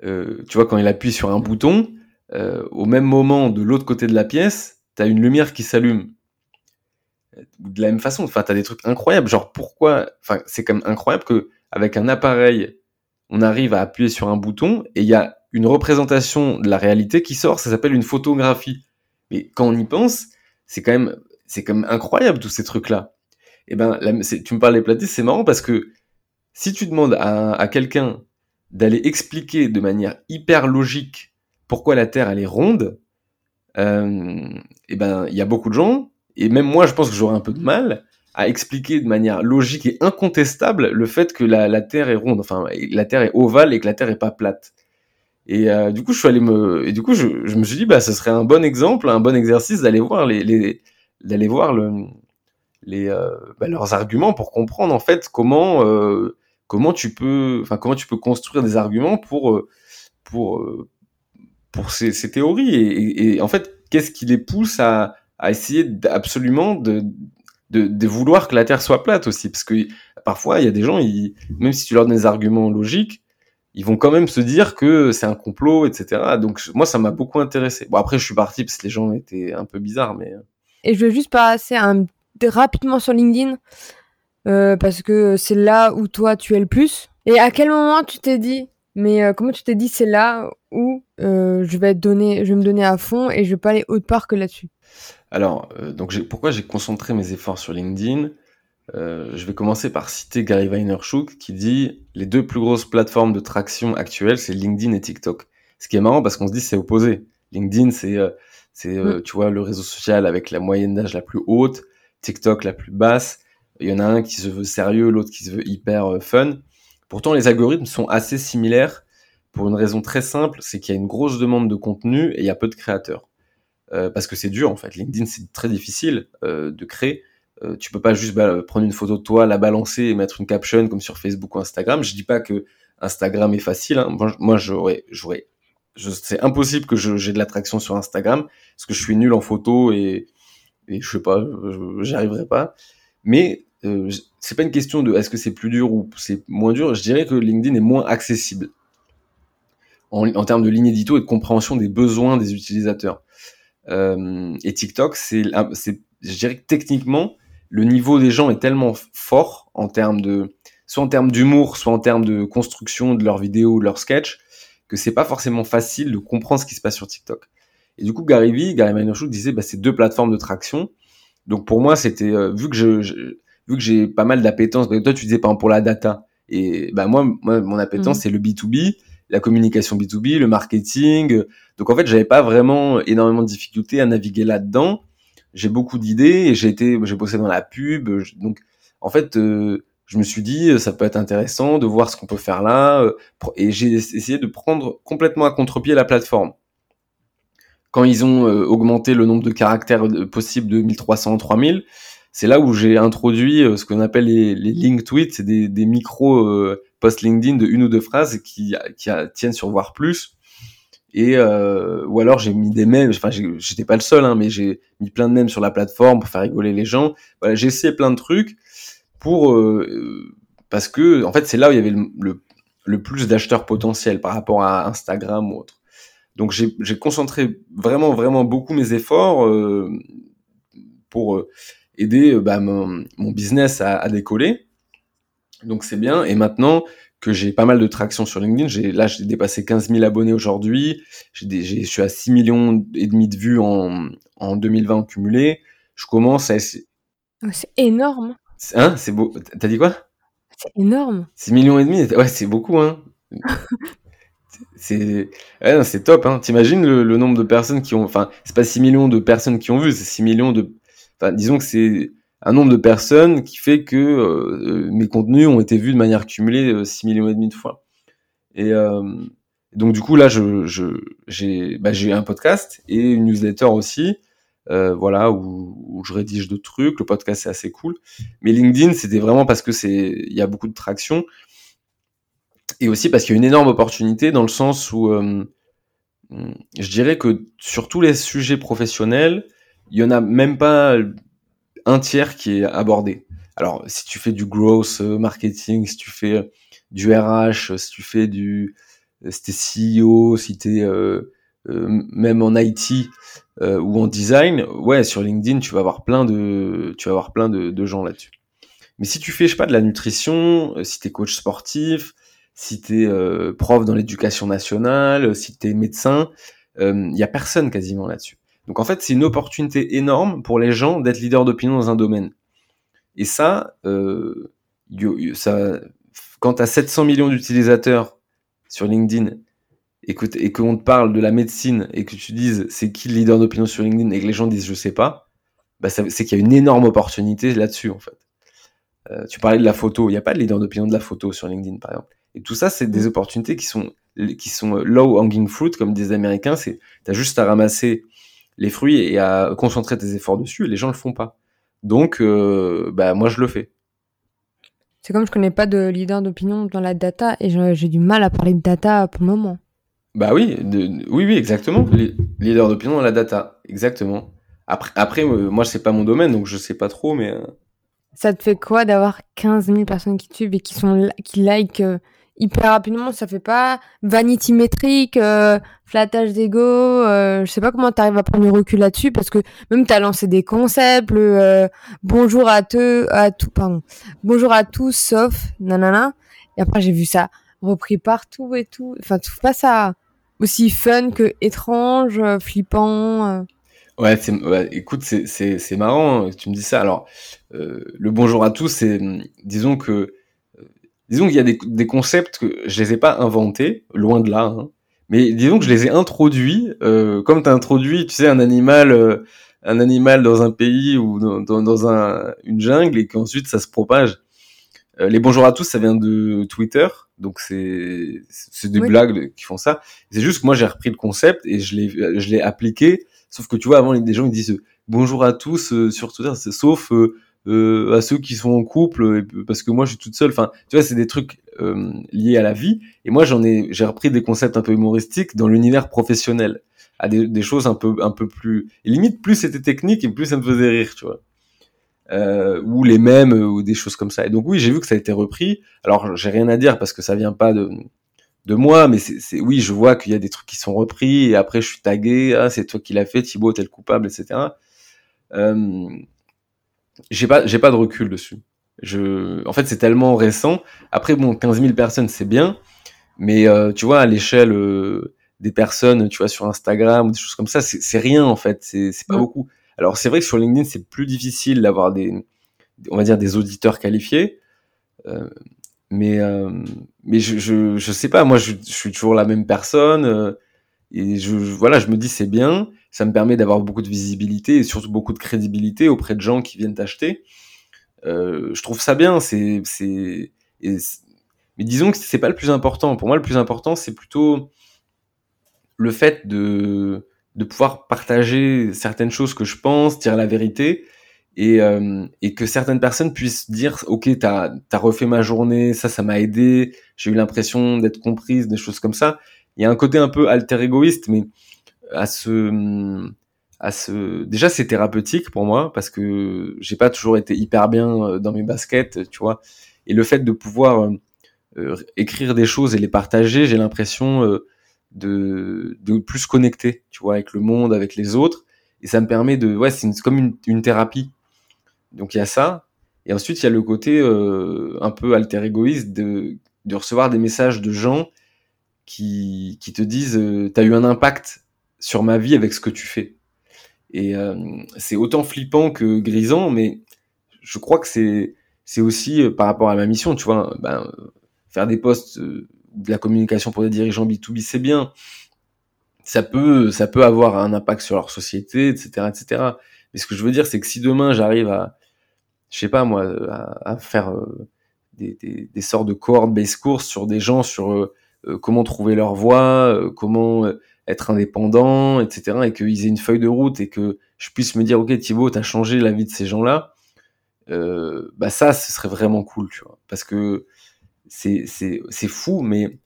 tu vois, quand il appuie sur un bouton, au même moment, de l'autre côté de la pièce, tu as une lumière qui s'allume. De la même façon, enfin, tu as des trucs incroyables. Genre, pourquoi, enfin, c'est quand même incroyable que avec un appareil, on arrive à appuyer sur un bouton et il y a une représentation de la réalité qui sort, ça s'appelle une photographie. Mais quand on y pense, c'est quand même, incroyable tous ces trucs-là. Et eh ben, tu me parles des platistes, c'est marrant parce que si tu demandes à, quelqu'un d'aller expliquer de manière hyper logique pourquoi la Terre elle est ronde, euh, eh ben il y a beaucoup de gens et même moi je pense que j'aurais un peu de mal à expliquer de manière logique et incontestable le fait que la, la Terre est ronde, enfin la Terre est ovale et que la Terre est pas plate. Et euh, du coup, je suis allé me, et du coup, je, me suis dit, bah, ce serait un bon exemple, un bon exercice d'aller voir les, d'aller voir le, les, euh, bah, leurs arguments pour comprendre en fait comment, euh, comment tu peux, enfin, comment tu peux construire des arguments pour, pour, pour ces, ces théories et, et, en fait, qu'est-ce qui les pousse à, à essayer absolument de, de, vouloir que la Terre soit plate aussi, parce que parfois il y a des gens, ils, même si tu leur donnes des arguments logiques, ils vont quand même se dire que c'est un complot, etc. Donc moi, ça m'a beaucoup intéressé. Bon, après, je suis parti parce que les gens étaient un peu bizarres, mais... Euh. Et je veux juste passer rapidement sur LinkedIn, euh, parce que c'est là où toi, tu es le plus. Et à quel moment tu t'es dit, mais euh, comment tu t'es dit, c'est là où je vais donner, je vais me donner à fond et je vais pas aller autre part que là-dessus? Alors, donc pourquoi j'ai concentré mes efforts sur LinkedIn? Euh, je vais commencer par citer Gary Vaynerchuk qui dit les deux plus grosses plateformes de traction actuelles, c'est LinkedIn et TikTok. Ce qui est marrant parce qu'on se dit c'est opposé. LinkedIn, c'est euh, c'est euh, mm. tu vois le réseau social avec la moyenne d'âge la plus haute, TikTok la plus basse. Il y en a un qui se veut sérieux, l'autre qui se veut hyper fun. Pourtant, les algorithmes sont assez similaires pour une raison très simple, c'est qu'il y a une grosse demande de contenu et il y a peu de créateurs. Parce que c'est dur en fait. LinkedIn, c'est très difficile de créer. Euh, tu peux pas juste bah, prendre une photo de toi, la balancer et mettre une caption comme sur Facebook ou Instagram. Je dis pas que Instagram est facile. Hein. Moi, j'aurais, j'aurais, c'est impossible que j'ai de l'attraction sur Instagram parce que je suis nul en photo et, et je sais pas, j'y arriverai pas. Mais euh, c'est pas une question de est-ce que c'est plus dur ou c'est moins dur. Je dirais que LinkedIn est moins accessible en, en termes de ligne édito et de compréhension des besoins des utilisateurs. Euh, et TikTok, c'est, c'est, je dirais que techniquement, le niveau des gens est tellement fort en termes de, soit en termes d'humour, soit en termes de construction de leurs vidéos de leurs sketchs, que c'est pas forcément facile de comprendre ce qui se passe sur TikTok. Et du coup, Gary Vee, Gary Vaynerchuk disait, bah, c'est deux plateformes de traction. Donc pour moi, c'était euh, vu que je, vu que j'ai pas mal d'appétence. Toi, tu disais par exemple pour la data. Et bah moi, moi mon appétence, mmh. c'est le B2B, la communication B2B, le marketing. Donc en fait, j'avais pas vraiment énormément de difficultés à naviguer là-dedans j'ai beaucoup d'idées et j'ai été, j'ai bossé dans la pub. Donc, en fait, euh, je me suis dit, euh, ça peut être intéressant de voir ce qu'on peut faire là. Euh, et j'ai essayé de prendre complètement à contre-pied la plateforme. Quand ils ont augmenté le nombre de caractères possibles de 1300 3000, c'est là où j'ai introduit ce qu'on appelle les, les link tweets, c'est des, des micro post LinkedIn de une ou deux phrases qui, tiennent sur voir plus. Et euh, ou alors j'ai mis des mèmes enfin j'étais pas le seul hein, mais j'ai mis plein de mèmes sur la plateforme pour faire rigoler les gens. Voilà j'ai essayé plein de trucs pour euh, parce que en fait c'est là où il y avait le, plus d'acheteurs potentiels par rapport à Instagram ou autre. Donc j'ai concentré vraiment vraiment beaucoup mes efforts euh, pour aider bah, mon, business à décoller donc c'est bien et maintenant que j'ai pas mal de traction sur LinkedIn. J'ai, là, j'ai dépassé 15 000 abonnés aujourd'hui. J'ai, j'ai, je suis à 6 millions et demi de vues en, en 2020 cumulé. Je commence à C'est énorme. Hein, c'est beau. T'as dit quoi? C'est énorme. 6 millions et demi, ouais, c'est beaucoup, hein. c'est ouais, c'est top hein. T'imagines le, le, nombre de personnes qui ont enfin, c'est pas 6 millions de personnes qui ont vu, c'est 6 millions de enfin disons que c'est un nombre de personnes qui fait que euh, mes contenus ont été vus de manière cumulée 6 euh, millions et demi de fois. Et euh, donc du coup là, je, j'ai, bah, un podcast et une newsletter aussi, voilà où, je rédige d'autres trucs. Le podcast c'est assez cool, mais LinkedIn c'était vraiment parce que c'est, il y a beaucoup de traction et aussi parce qu'il y a une énorme opportunité dans le sens où je dirais que sur tous les sujets professionnels, il y en a même pas un tiers qui est abordé. alors si tu fais du growth marketing, si tu fais du RH, si tu fais du, si t'es CEO, si t'es euh, même en IT ou en design, ouais, sur LinkedIn, tu vas avoir plein de, tu vas avoir plein de, gens là-dessus. Mais si tu fais, je sais pas, de la nutrition, si t'es coach sportif, si t'es es prof dans l'éducation nationale, si t'es médecin, il y a personne quasiment là-dessus. Donc en fait, c'est une opportunité énorme pour les gens d'être leader d'opinion dans un domaine. Et ça, euh, ça quand tu as 700 millions d'utilisateurs sur LinkedIn et qu'on te parle de la médecine et que tu dises c'est qui le leader d'opinion sur LinkedIn et que les gens disent je sais pas, bah c'est qu'il y a une énorme opportunité là-dessus en fait. Euh, tu parlais de la photo, il n'y a pas de leader d'opinion de la photo sur LinkedIn par exemple. Et tout ça, c'est des mm. opportunités qui sont qui sont low hanging fruit comme des Américains. C'est t'as juste à ramasser les fruits et à concentrer tes efforts dessus. Et les gens le font pas. Donc, euh, bah moi je le fais. C'est comme je connais pas de leader d'opinion dans la data et j'ai du mal à parler de data pour le moment. Bah oui, oui, oui, exactement. Leader d'opinion dans la data, exactement. Après, après euh, moi, c'est pas mon domaine, donc je sais pas trop, mais. Euh, Ça te fait quoi d'avoir 15 000 personnes qui te suivent et qui sont qui like hyper rapidement, ça fait pas vanity métrique, euh, flattage d'ego, euh, je sais pas comment t'arrives à prendre du recul là-dessus parce que même t'as lancé des concepts, euh, bonjour à te, à tout, pardon, bonjour à tous sauf nanana. Et après j'ai vu ça repris partout et tout. Enfin, tout pas ça aussi fun que étrange, flippant. Ouais, c'est, écoute, c'est, c'est, c'est marrant, tu me dis ça. Alors, le bonjour à tous, c'est, disons que disons qu'il y a des, des, concepts que je les ai pas inventés, loin de là, hein, mais disons que je les ai introduits, euh, comme tu as introduit, tu sais, un animal, euh, un animal dans un pays ou dans, dans, dans un, une jungle et qu'ensuite ça se propage. Euh, les bonjours à tous, ça vient de Twitter, donc c'est c'est des blagues qui font ça. C'est juste que moi j'ai repris le concept et je l'ai je l'ai appliqué. Sauf que tu vois, avant des gens ils disent bonjour à tous euh, sur Twitter, sauf euh, à ceux qui sont en couple, parce que moi je suis toute seule. Enfin, tu vois, c'est des trucs euh, liés à la vie. Et moi, j'en ai, j'ai repris des concepts un peu humoristiques dans l'univers professionnel, à des, choses un peu, un peu plus. Et limite, plus c'était technique et plus ça me faisait rire, tu vois. Euh, ou les mêmes ou des choses comme ça. Et donc oui, j'ai vu que ça a été repris. Alors j'ai rien à dire parce que ça vient pas de de moi, mais c'est oui, je vois qu'il y a des trucs qui sont repris et après je suis tagué. Ah, c'est toi qui l'as fait, Thibaut, t'es le coupable, etc. Euh, j'ai pas, j'ai pas de recul dessus. Je, en fait, c'est tellement récent. Après, bon, 15 000 personnes, c'est bien, mais euh, tu vois, à l'échelle euh, des personnes, tu vois, sur Instagram ou des choses comme ça, c'est rien en fait. C'est pas beaucoup. Alors, c'est vrai que sur LinkedIn, c'est plus difficile d'avoir des, on va dire, des auditeurs qualifiés. Euh, mais euh, mais je, je, je sais pas. Moi, je, je suis toujours la même personne. Euh, et je, voilà, je me dis c'est bien ça me permet d'avoir beaucoup de visibilité et surtout beaucoup de crédibilité auprès de gens qui viennent t'acheter. Euh, je trouve ça bien. C'est, c'est, mais disons que c'est pas le plus important. Pour moi, le plus important, c'est plutôt le fait de de pouvoir partager certaines choses que je pense, dire la vérité, et, euh, et que certaines personnes puissent dire ok t'as as refait ma journée ça ça m'a aidé j'ai eu l'impression d'être comprise des choses comme ça il y a un côté un peu alter égoïste mais à ce à ce déjà c'est thérapeutique pour moi parce que j'ai pas toujours été hyper bien euh, dans mes baskets tu vois. Et le fait de pouvoir euh, euh, écrire des choses et les partager j'ai l'impression de de plus connecter tu vois avec le monde avec les autres. Et ça me permet de ouais c'est comme une, thérapie. Donc il y a ça. Et ensuite il y a le côté un peu alter égoïste de de recevoir des messages de gens qui qui te disent t'as eu un impact sur ma vie avec ce que tu fais. Et euh, c'est autant flippant que grisant, mais je crois que c'est c'est aussi euh, par rapport à ma mission, tu vois, ben, faire des posts euh, de la communication pour des dirigeants B2B, c'est bien. Ça peut ça peut avoir un impact sur leur société, etc., etc. Mais ce que je veux dire, c'est que si demain j'arrive à, je sais pas moi, à, faire des, des, des, sortes de cohort base courses sur des gens sur comment trouver leur voie, comment être indépendant, etc. Et qu'ils aient une feuille de route et que je puisse me dire, ok Thibaut, t'as changé la vie de ces gens-là. Euh, bah ça, ce serait vraiment cool, tu vois. Parce que c'est fou, mais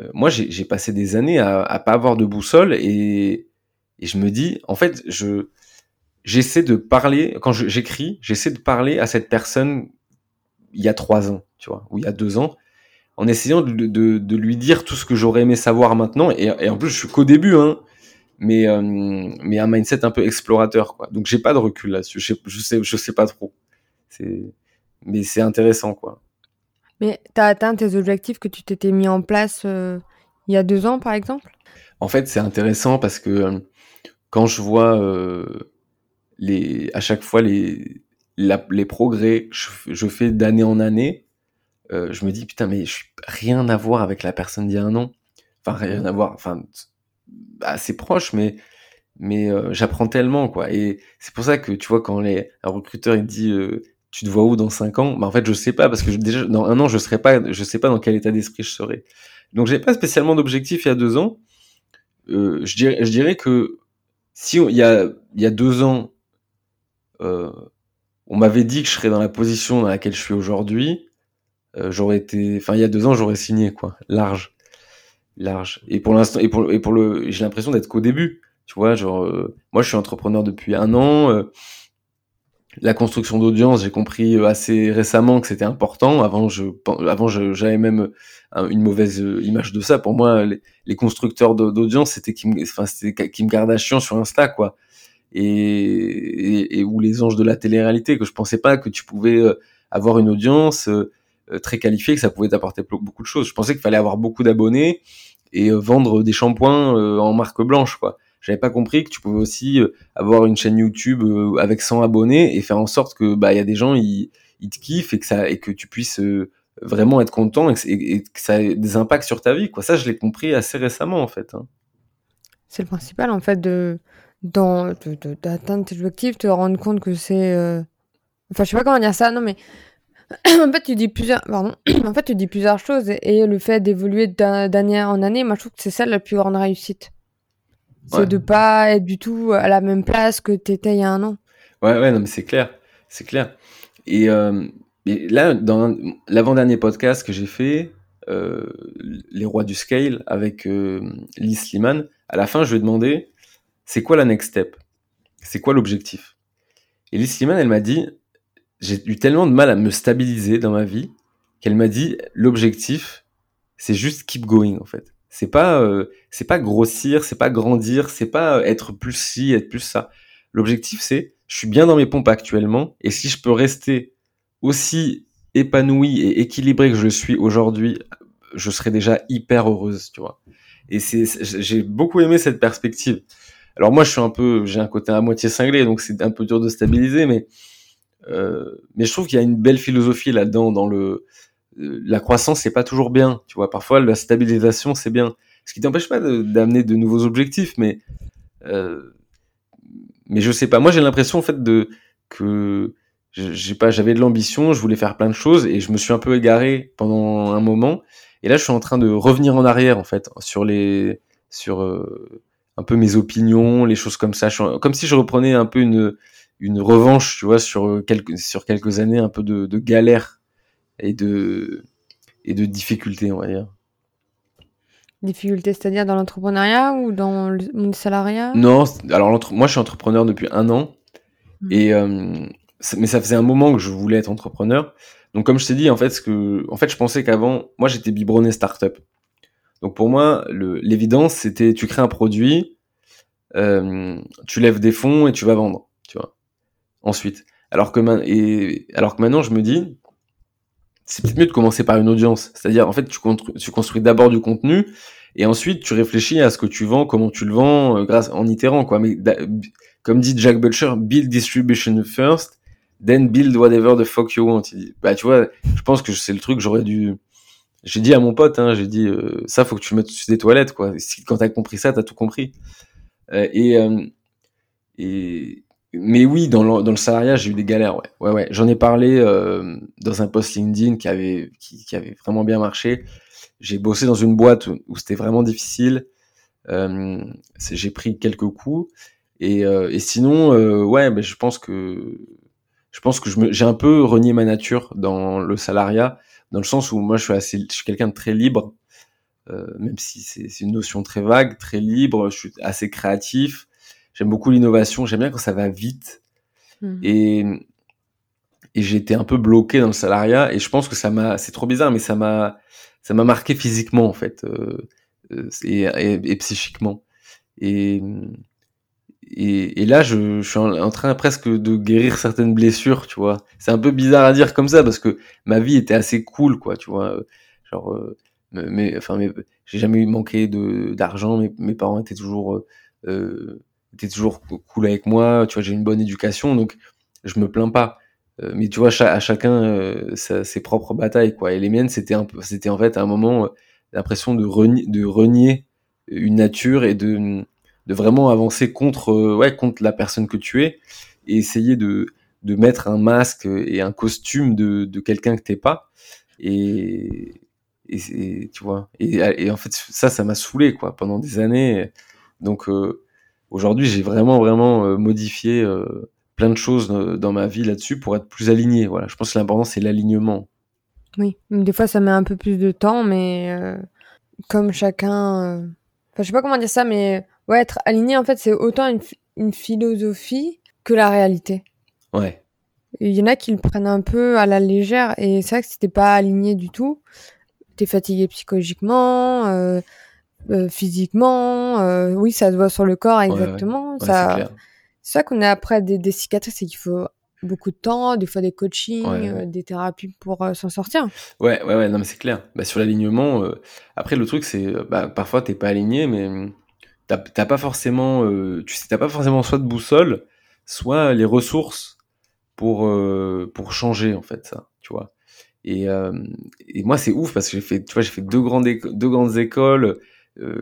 euh, moi j'ai passé des années à, à pas avoir de boussole et et je me dis, en fait, je j'essaie de parler quand j'écris, j'essaie de parler à cette personne il y a trois ans, tu vois, ou il y a deux ans, en essayant de, de, de lui dire tout ce que j'aurais aimé savoir maintenant. Et, et, en plus, je suis qu'au début, hein, mais, euh, mais un mindset un peu explorateur, quoi. Donc, j'ai pas de recul là-dessus. Je, je, sais, je sais pas trop. C'est, mais c'est intéressant, quoi. Mais tu as atteint tes objectifs que tu t'étais mis en place euh, il y a deux ans, par exemple? En fait, c'est intéressant parce que euh, quand je vois euh, les, à chaque fois les, la, les progrès, je, je fais d'année en année, euh, je me dis putain, mais je suis rien à voir avec la personne d'il y a un an. Enfin, rien à voir, enfin, assez proche, mais mais euh, j'apprends tellement quoi. Et c'est pour ça que tu vois quand les un recruteur il dit euh, tu te vois où dans cinq ans? Bah en fait je sais pas parce que je, déjà dans un an je serai pas je sais pas dans quel état d'esprit je serai donc j'ai pas spécialement d'objectif il y a deux ans. Euh, je dirais je dirais que si on, il y a il y a deux ans euh, on m'avait dit que je serais dans la position dans laquelle je suis aujourd'hui euh, j'aurais été enfin il y a deux ans j'aurais signé quoi large large et pour l'instant et pour et pour le j'ai l'impression d'être qu'au début tu vois, genre, euh, moi, je suis entrepreneur depuis un an. Euh, la construction d'audience, j'ai compris euh, assez récemment que c'était important. Avant, je, avant, j'avais même une mauvaise image de ça. Pour moi, les, constructeurs d'audience, c'était Kim, enfin, c'était Kim Kardashian sur Insta, quoi. Et, et, et, ou les anges de la télé-réalité, que je pensais pas que tu pouvais avoir une audience très qualifiée, que ça pouvait t'apporter beaucoup de choses. Je pensais qu'il fallait avoir beaucoup d'abonnés et vendre des shampoings en marque blanche, quoi j'avais pas compris que tu pouvais aussi euh, avoir une chaîne YouTube euh, avec 100 abonnés et faire en sorte que bah il y a des gens ils, ils te kiffent et que tu puisses euh, vraiment être content et que, ça ait des impacts sur ta vie quoi ça je l'ai compris assez récemment en fait hein. c'est le principal en fait de d'atteindre tes objectifs te rendre compte que c'est enfin je sais pas comment dire ça non mais en fait tu dis plusieurs pardon en fait tu dis plusieurs choses et, le fait d'évoluer d'année en année moi je trouve que c'est ça la plus grande réussite c'est de pas être du tout à la même place que tu étais il y a un an. Ouais, ouais, non, mais c'est clair. C'est clair. Et, euh, et là, dans l'avant-dernier podcast que j'ai fait, euh, Les Rois du Scale, avec euh, Liz Sliman, à la fin, je lui ai demandé c'est quoi la next step? C'est quoi l'objectif? Et Liz Sliman, elle m'a dit j'ai eu tellement de mal à me stabiliser dans ma vie qu'elle m'a dit l'objectif, c'est juste keep going, en fait. C'est pas, euh, c'est pas grossir, c'est pas grandir, c'est pas être plus ci, être plus ça. L'objectif, c'est, je suis bien dans mes pompes actuellement, et si je peux rester aussi épanoui et équilibré que je suis aujourd'hui, je serai déjà hyper heureuse, tu vois. Et c'est, j'ai beaucoup aimé cette perspective. Alors moi, je suis un peu, j'ai un côté à moitié cinglé, donc c'est un peu dur de stabiliser, mais euh, mais je trouve qu'il y a une belle philosophie là-dedans, dans le la croissance c'est pas toujours bien, tu vois. Parfois la stabilisation c'est bien, ce qui t'empêche pas d'amener de, nouveaux objectifs, mais euh, mais je sais pas. Moi j'ai l'impression en fait de que j'ai pas, j'avais de l'ambition, je voulais faire plein de choses et je me suis un peu égaré pendant un moment. Et là je suis en train de revenir en arrière en fait sur les sur euh, un peu mes opinions, les choses comme ça. comme si je reprenais un peu une une revanche, tu vois, sur quelques sur quelques années un peu de, de galère et de, et de difficultés, on va dire. Difficultés, c'est-à-dire dans l'entrepreneuriat ou dans le salariat Non, alors moi je suis entrepreneur depuis un an, mmh. et, euh, mais ça faisait un moment que je voulais être entrepreneur. Donc comme je t'ai dit, en fait, ce que, en fait, je pensais qu'avant, moi j'étais biberonné startup. Donc pour moi, l'évidence, c'était tu crées un produit, euh, tu lèves des fonds et tu vas vendre. Ensuite, alors que, et, alors que maintenant, je me dis, c'est peut-être mieux de commencer par une audience. C'est-à-dire, en fait, tu, tu construis d'abord du contenu et ensuite tu réfléchis à ce que tu vends, comment tu le vends, euh, grâce en itérant quoi. Mais comme dit Jack Butcher, build distribution first, then build whatever the fuck you want. bah tu vois, je pense que c'est le truc j'aurais dû. J'ai dit à mon pote, hein, j'ai dit euh, ça faut que tu mettes sur des toilettes quoi. Quand t'as compris ça, t'as tout compris. Euh, et et mais oui, dans le, dans le salariat, j'ai eu des galères, ouais. Ouais, ouais. J'en ai parlé euh, dans un post LinkedIn qui avait, qui, qui avait vraiment bien marché. J'ai bossé dans une boîte où, c'était vraiment difficile. Euh, j'ai pris quelques coups. Et, euh, et sinon, euh, ouais, mais je pense que je pense que j'ai un peu renié ma nature dans le salariat, dans le sens où moi, je suis assez, je suis quelqu'un de très libre, euh, même si c'est une notion très vague, très libre. Je suis assez créatif J'aime beaucoup l'innovation. J'aime bien quand ça va vite. Mmh. Et, et j'étais un peu bloqué dans le salariat et je pense que ça m'a c'est trop bizarre mais ça m'a ça m'a marqué physiquement en fait euh, euh et, et, psychiquement et, et, et là je, je, suis en, train presque de guérir certaines blessures tu vois c'est un peu bizarre à dire comme ça parce que ma vie était assez cool quoi tu vois genre euh, mais enfin mais j'ai jamais eu manqué de d'argent mes, mes parents étaient toujours euh, étaient toujours cool avec moi tu vois j'ai une bonne éducation donc je me plains pas euh, mais tu vois, à chacun euh, ses propres batailles, quoi. Et les miennes, c'était un peu, c'était en fait à un moment euh, l'impression de renier, de renier une nature et de, de vraiment avancer contre, ouais, contre la personne que tu es et essayer de, de mettre un masque et un costume de, de quelqu'un que t'es pas. Et, et, tu vois, et, et, en fait, ça, ça m'a saoulé, quoi, pendant des années. Donc, aujourd'hui, j'ai vraiment, vraiment modifié plein de choses dans ma vie là-dessus pour être plus aligné. Voilà, je pense que l'important c'est l'alignement. Oui, des fois ça met un peu plus de temps, mais euh, comme chacun, euh... enfin je sais pas comment dire ça, mais ouais, être aligné en fait c'est autant une, une, philosophie que la réalité. Ouais. Il y en a qui le prennent un peu à la légère et c'est vrai que si t'es pas aligné du tout, t'es fatigué psychologiquement. Euh, euh, physiquement, euh, oui, ça se voit sur le corps exactement. Ouais, ouais. ça, c'est ça qu'on a après des, des cicatrices, c'est qu'il faut beaucoup de temps, des fois des coachings, euh, des thérapies pour s'en sortir. Ouais, ouais, ouais, non, mais c'est clair. Bah, sur l'alignement, après, le truc, c'est, bah, parfois, t'es pas aligné, mais hum, t'as t'as pas forcément, tu sais, t'as pas forcément soit de boussole, soit les ressources pour, pour changer, en fait, ça, tu vois. Et, euh, et moi, c'est ouf parce que j'ai fait, tu vois, j'ai fait deux grandes, éco- deux grandes écoles,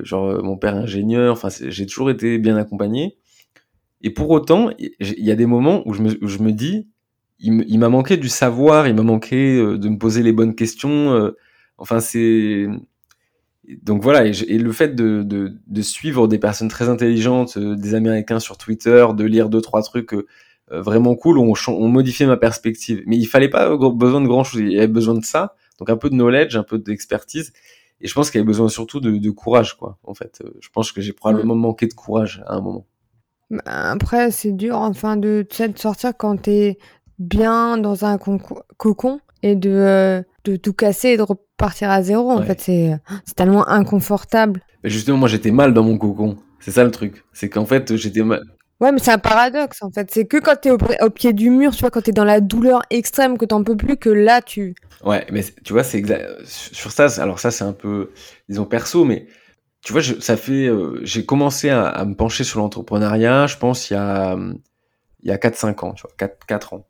genre, euh, mon père ingénieur, enfin, j'ai toujours été bien accompagné. Et pour autant, il y a des moments où je me, dis, il m'a manqué du savoir, il m'a manqué euh, de me poser les bonnes questions. euh, enfin, c'est donc voilà. Et, le fait de, suivre des personnes très intelligentes, euh, des Américains sur Twitter, de lire deux trois trucs euh, euh, vraiment cool, ont, ont modifié ma perspective. Mais il fallait pas besoin de grand chose. Il y avait besoin de ça, donc un peu de knowledge, un peu d'expertise. Et je pense qu'il y avait besoin surtout de, de courage, quoi. En fait, Euh, je pense que j'ai probablement manqué de courage à un moment. Bah, Après, c'est dur, enfin, de, de sortir quand t'es bien dans un con- cocon et de, euh, de tout casser et de repartir à zéro. En Ouais. fait, c'est c'est tellement inconfortable. Mais justement, moi, j'étais mal dans mon cocon. C'est ça le truc. C'est qu'en fait, j'étais mal. Ouais, mais c'est un paradoxe, en fait. C'est que quand t'es au, au pied du mur, tu vois, quand t'es dans la douleur extrême, que t'en peux plus, que là, tu... Ouais, mais tu vois, c'est exact. Sur ça, alors ça, c'est un peu, disons, perso, mais tu vois, ça fait. euh, j'ai commencé à, me pencher sur l'entrepreneuriat, je pense, il y a, il y a 4-5 ans, tu vois, 4, 4 ans.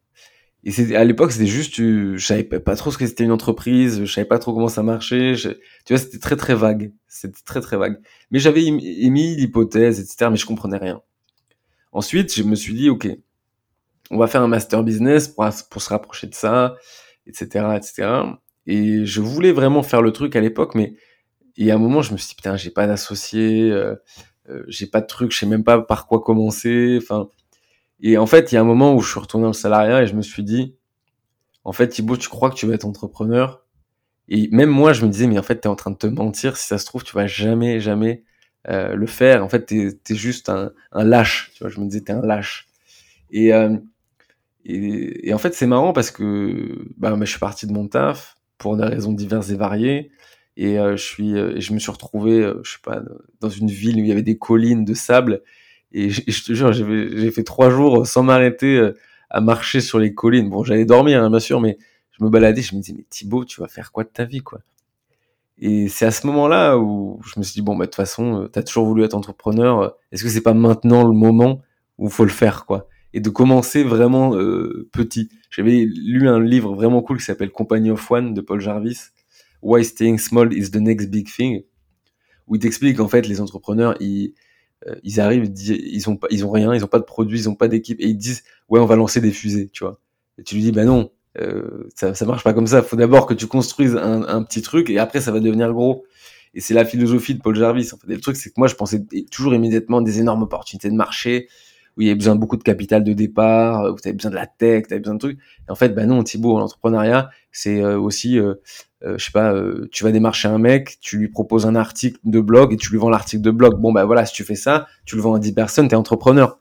Et à l'époque, c'était juste, euh, je savais pas trop ce que c'était une entreprise, je savais pas trop comment ça marchait, tu vois, c'était très très vague. C'était très très vague. Mais j'avais émis l'hypothèse, etc., mais je comprenais rien. Ensuite, je me suis dit, ok, on va faire un master business pour, se rapprocher de ça, etc., etc. Et je voulais vraiment faire le truc à l'époque, mais et à un moment, je me suis dit, putain, j'ai pas d'associé, euh, euh, j'ai pas de truc, je sais même pas par quoi commencer. Enfin, et en fait, il y a un moment où je suis retourné dans le salariat et je me suis dit, en fait, Thibaut, tu crois que tu vas être entrepreneur? Et même moi, je me disais, mais en fait, t'es en train de te mentir. Si ça se trouve, tu vas jamais, jamais euh, le faire. En fait, t'es es juste un, un lâche. Tu vois, je me disais, t'es un lâche. Et, euh, et, et en fait, c'est marrant parce que bah, bah, je suis parti de mon taf pour des raisons diverses et variées. Et euh, je suis, euh, je me suis retrouvé, euh, je sais pas, dans une ville où il y avait des collines de sable. Et je, te jure, j'ai fait trois jours sans m'arrêter à marcher sur les collines. Bon, j'allais dormir, hein, bien sûr, mais je me baladais. Je me disais, mais Thibaut, tu vas faire quoi de ta vie, quoi? Et c'est à ce moment-là où je me suis dit, bon, bah de toute façon, euh, t'as toujours voulu être entrepreneur. euh, Est-ce que c'est pas maintenant le moment où faut le faire, quoi? Et de commencer vraiment euh, petit. J'avais lu un livre vraiment cool qui s'appelle Company of One de Paul Jarvis. Why Staying Small is the Next Big Thing, où il t'explique en fait les entrepreneurs ils euh, ils arrivent ils, ont ils ont rien ils ont pas de produits ils ont pas d'équipe et ils disent ouais on va lancer des fusées tu vois et tu lui dis bah non euh, ça ça marche pas comme ça faut d'abord que tu construises un, un petit truc et après ça va devenir gros et c'est la philosophie de Paul Jarvis en fait et le truc c'est que moi je pensais toujours immédiatement des énormes opportunités de marché où il y avait besoin de beaucoup de capital de départ, où tu avais besoin de la tech, tu avais besoin de trucs. Et en fait, bah non, Thibaut, l'entrepreneuriat, c'est euh, aussi, euh, euh, je sais pas, euh, tu vas démarcher un mec, tu lui proposes un article de blog et tu lui vends l'article de blog. Bon, bah voilà, si tu fais ça, tu le vends à 10 personnes, t'es entrepreneur.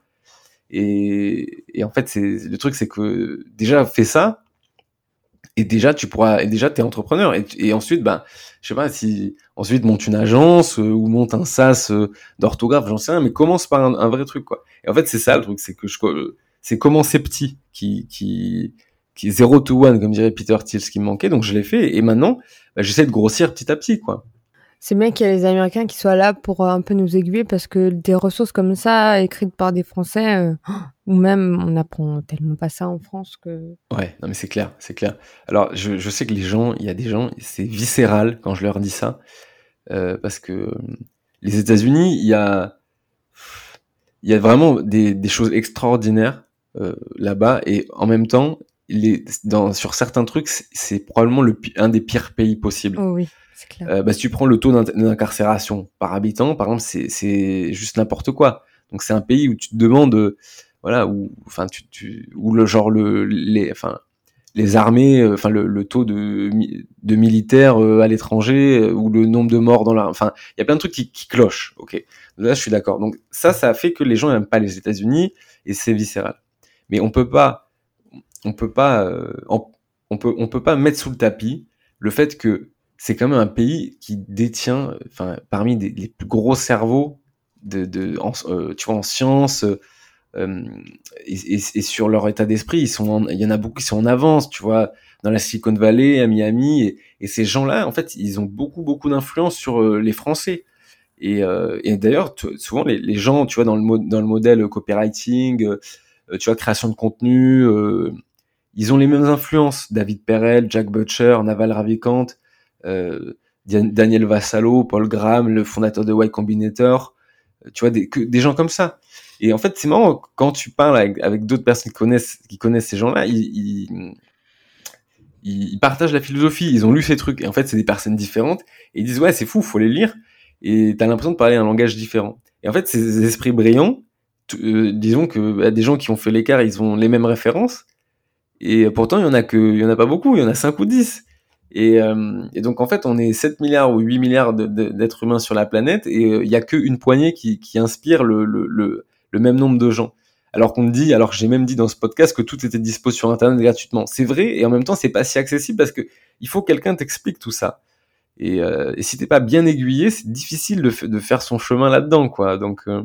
Et, et en fait, c'est le truc, c'est que déjà, fais ça, et déjà tu pourras et déjà t'es entrepreneur. Et, ensuite ben je sais pas si ensuite monte une agence euh, ou monte un sas euh, d'orthographe j'en sais rien mais commence par un, vrai truc quoi. Et en fait c'est ça le truc c'est que je c'est commencer petit qui qui qui zero to one comme dirait Peter Thiel ce qui me manquait. Donc je l'ai fait. Et maintenant bah, j'essaie de grossir petit à petit quoi c'est bien qu'il y ait les Américains qui soient là pour euh, un peu nous aiguiller parce que des ressources comme ça, écrites par des Français, euh, ou même on apprend tellement pas ça en France que. Ouais, non mais c'est clair, c'est clair. Alors je, je, sais que les gens, il y a des gens, c'est viscéral quand je leur dis ça, euh, parce que les États-Unis, il y a, il y a vraiment des, des choses extraordinaires euh, là-bas et en même temps, les, dans, sur certains trucs, c'est probablement le, un des pires pays possibles. Oh oui. Euh, bah, si tu prends le taux d'incarcération par habitant, par exemple, c'est juste n'importe quoi. Donc c'est un pays où tu te demandes, euh, voilà, où, enfin, tu, tu, le genre le, les, enfin, les armées, euh, enfin le, taux de, de militaires à l'étranger ou le nombre de morts dans la, enfin, il y a plein de trucs qui, clochent. Ok, là je suis d'accord. Donc ça, ça fait que les gens n'aiment pas les États-Unis et c'est viscéral. Mais on peut pas, on peut pas, on peut, on peut pas mettre sous le tapis le fait que c'est quand même un pays qui détient, enfin, parmi les plus gros cerveaux de, de en, euh, tu vois, en sciences euh, et, et, sur leur état d'esprit. Ils sont, il y en a beaucoup qui sont en avance, tu vois, dans la Silicon Valley, à Miami, et, et ces gens-là, en fait, ils ont beaucoup, beaucoup d'influence sur euh, les Français. Et, euh, et d'ailleurs, souvent les, gens, tu vois, dans le, dans le modèle copywriting, tu vois, création de contenu, ils ont les mêmes influences. David Perel, Jack Butcher, Naval Ravikant euh, Daniel Vassalo, Paul Graham, le fondateur de Y Combinator, euh, tu vois, des, gens comme ça. Et en fait, c'est marrant, quand tu parles avec, d'autres personnes qui connaissent, qui connaissent ces gens-là, ils, partagent la philosophie, ils ont lu ces trucs, et en fait, c'est des personnes différentes, et ils disent, ouais, c'est fou, faut les lire, et t'as l'impression de parler un langage différent. Et en fait, ces esprits brillants, euh, disons que bah, des gens qui ont fait l'écart, ils ont les mêmes références, et pourtant, il y en a que, il y en a pas beaucoup, il y en a 5 ou 10. Et, euh, et, donc en fait, on est 7 milliards ou 8 milliards d'êtres humains sur la planète et euh, il y a qu'une poignée qui, inspire le, même nombre de gens. Alors qu'on dit, alors j'ai même dit dans ce podcast que tout était dispo sur Internet gratuitement. C'est vrai et en même temps, c'est pas si accessible parce que il faut que quelqu'un t'explique tout ça. Et, euh, et si t'es pas bien aiguillé, c'est difficile de, de, faire son chemin là-dedans, quoi. Donc euh,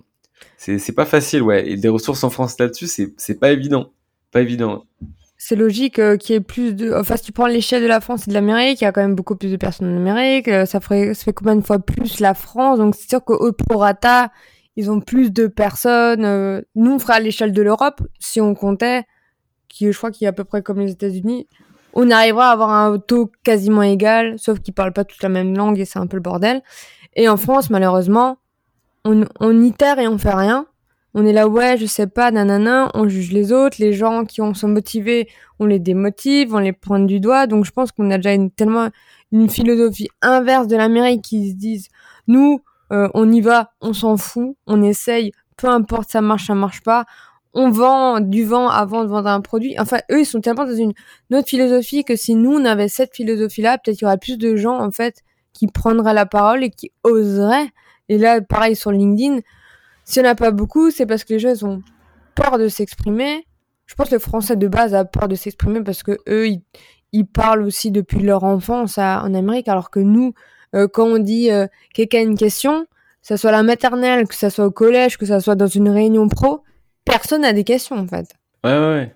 c'est pas facile, ouais. Et des ressources en France là-dessus, c'est pas évident, pas évident c'est logique euh, qu'il y ait plus de. Enfin, si tu prends l'échelle de la France et de l'Amérique, il y a quand même beaucoup plus de personnes en Amérique. Euh, ça, ferait, ça fait combien de fois plus la France? Donc, c'est sûr qu'au prorata, ils ont plus de personnes. Euh, nous, on ferait à l'échelle de l'Europe, si on comptait, qui je crois qu'il est à peu près comme les États-Unis, on arrivera à avoir un taux quasiment égal, sauf qu'ils parlent pas toute la même langue et c'est un peu le bordel. Et en France, malheureusement, on, on itère et on fait rien on est là, ouais, je sais pas, nanana, on juge les autres, les gens qui ont, sont motivés, on les démotive, on les pointe du doigt. Donc je pense qu'on a déjà une, tellement une philosophie inverse de l'Amérique qui se disent, nous, euh, on y va, on s'en fout, on essaye, peu importe ça marche, ça marche pas. On vend du vent avant de vendre un produit. Enfin, eux, ils sont tellement dans une, autre philosophie que si nous, on avait cette philosophie-là, peut-être qu'il y aurait plus de gens, en fait, qui prendraient la parole et qui oseraient. Et là, pareil sur LinkedIn, s'il n'y en a pas beaucoup, c'est parce que les gens ont peur de s'exprimer. Je pense que le français de base a peur de s'exprimer parce que eux, ils, parlent aussi depuis leur enfance en Amérique, alors que nous, euh, quand on dit euh, quelqu'un a une question, que ce soit la maternelle, que ce soit au collège, que ce soit dans une réunion pro, personne n'a des questions en fait. Ouais, ouais, ouais.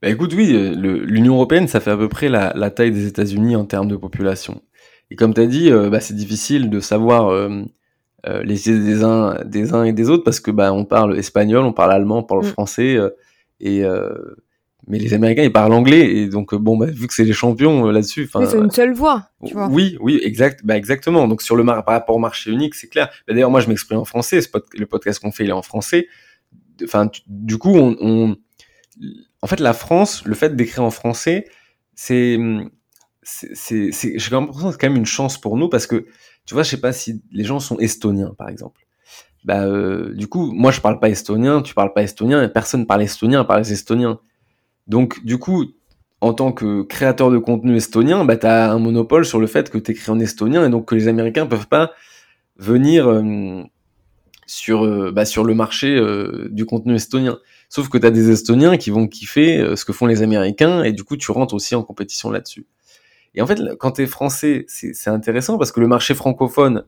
Bah écoute, oui, euh, l'Union Européenne, ça fait à peu près la, taille des États-Unis en termes de population. Et comme tu as dit, bah, c'est difficile de savoir euh, les idées des uns, des uns et des autres parce que bah on parle espagnol, on parle allemand, on parle mm. français euh, et euh, mais les Américains ils parlent anglais et donc bon bah vu que c'est les champions là-dessus, enfin c'est une seule voix, tu vois. Oui, oui, exact, bah exactement. Donc sur le par rapport au marché unique, c'est clair. Bah, D'ailleurs moi je m'exprime en français, le podcast qu'on fait il est en français. Enfin du coup on, on, en fait la France, le fait d'écrire en français, c'est c'est c'est j'ai l'impression c'est quand même une chance pour nous parce que tu vois, je sais pas si les gens sont estoniens, par exemple. Bah, euh, du coup, moi, je parle pas estonien, tu parles pas estonien, et personne parle estonien, parle estonien. Donc, du coup, en tant que créateur de contenu estonien, bah, tu as un monopole sur le fait que tu en estonien et donc que les Américains peuvent pas venir euh, sur, euh, bah, sur le marché du contenu estonien. Sauf que tu as des Estoniens qui vont kiffer ce que font les Américains et du coup tu rentres aussi en compétition là-dessus. Et en fait, quand tu es français, c'est intéressant parce que le marché francophone,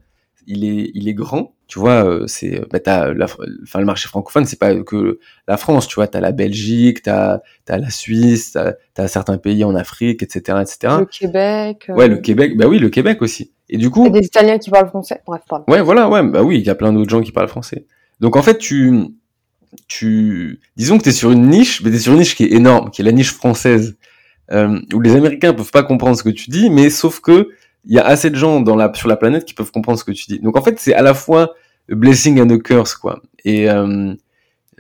il est, il est grand. Tu vois, euh, c'est, bah, t'as la, enfin, le marché francophone, c'est pas que la France. Tu vois, t'as la Belgique, t'as, as la Suisse, t'as, as certains pays en Afrique, etc., etc. Le Québec. Ouais, le Québec. Bah oui, le Québec aussi. Et du coup. Il y a des Italiens qui parlent français. Bref, pardon. Ouais, voilà, ouais, bah oui, il y a plein d'autres gens qui parlent français. Donc en fait, tu, tu, disons que t'es sur une niche, mais t'es sur une niche qui est énorme, qui est la niche française, euh, où les Américains peuvent pas comprendre ce que tu dis, mais sauf que il y a assez de gens dans la, sur la planète qui peuvent comprendre ce que tu dis. Donc en fait, c'est à la fois a blessing and a curse, quoi. Et euh,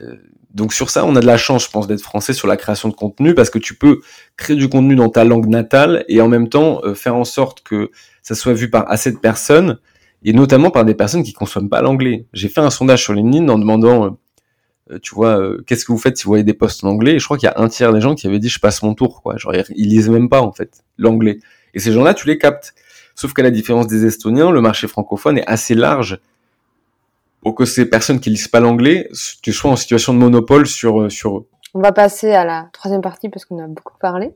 euh, donc sur ça, on a de la chance, je pense, d'être français sur la création de contenu parce que tu peux créer du contenu dans ta langue natale et en même temps euh, faire en sorte que ça soit vu par assez de personnes et notamment par des personnes qui consomment pas l'anglais. J'ai fait un sondage sur LinkedIn en demandant, tu vois, qu'est-ce que vous faites si vous voyez des posts en anglais? Et je crois qu'il y a un tiers des gens qui avaient dit je passe mon tour, quoi. Genre ils lisent même pas en fait l'anglais. Et ces gens-là, tu les captes. Sauf qu'à la différence des Estoniens, le marché francophone est assez large pour que ces personnes qui lisent pas l'anglais, tu sois en situation de monopole sur, euh, sur eux. On va passer à la troisième partie parce qu'on a beaucoup parlé.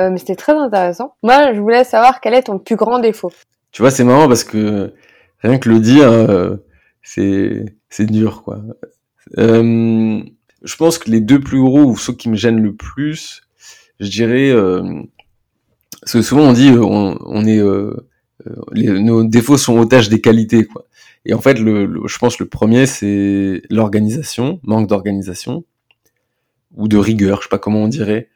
Euh, mais c'était très intéressant. Moi, je voulais savoir quel est ton plus grand défaut. Tu vois, c'est marrant parce que rien que le dire, euh, c'est c'est dur, quoi. Euh, je pense que les deux plus gros ou ceux qui me gênent le plus, je dirais, euh, parce que souvent on dit on, on est les, nos défauts sont otages des qualités, quoi. Et en fait, le, je pense le premier, c'est l'organisation, manque d'organisation ou de rigueur, je sais pas comment on dirait,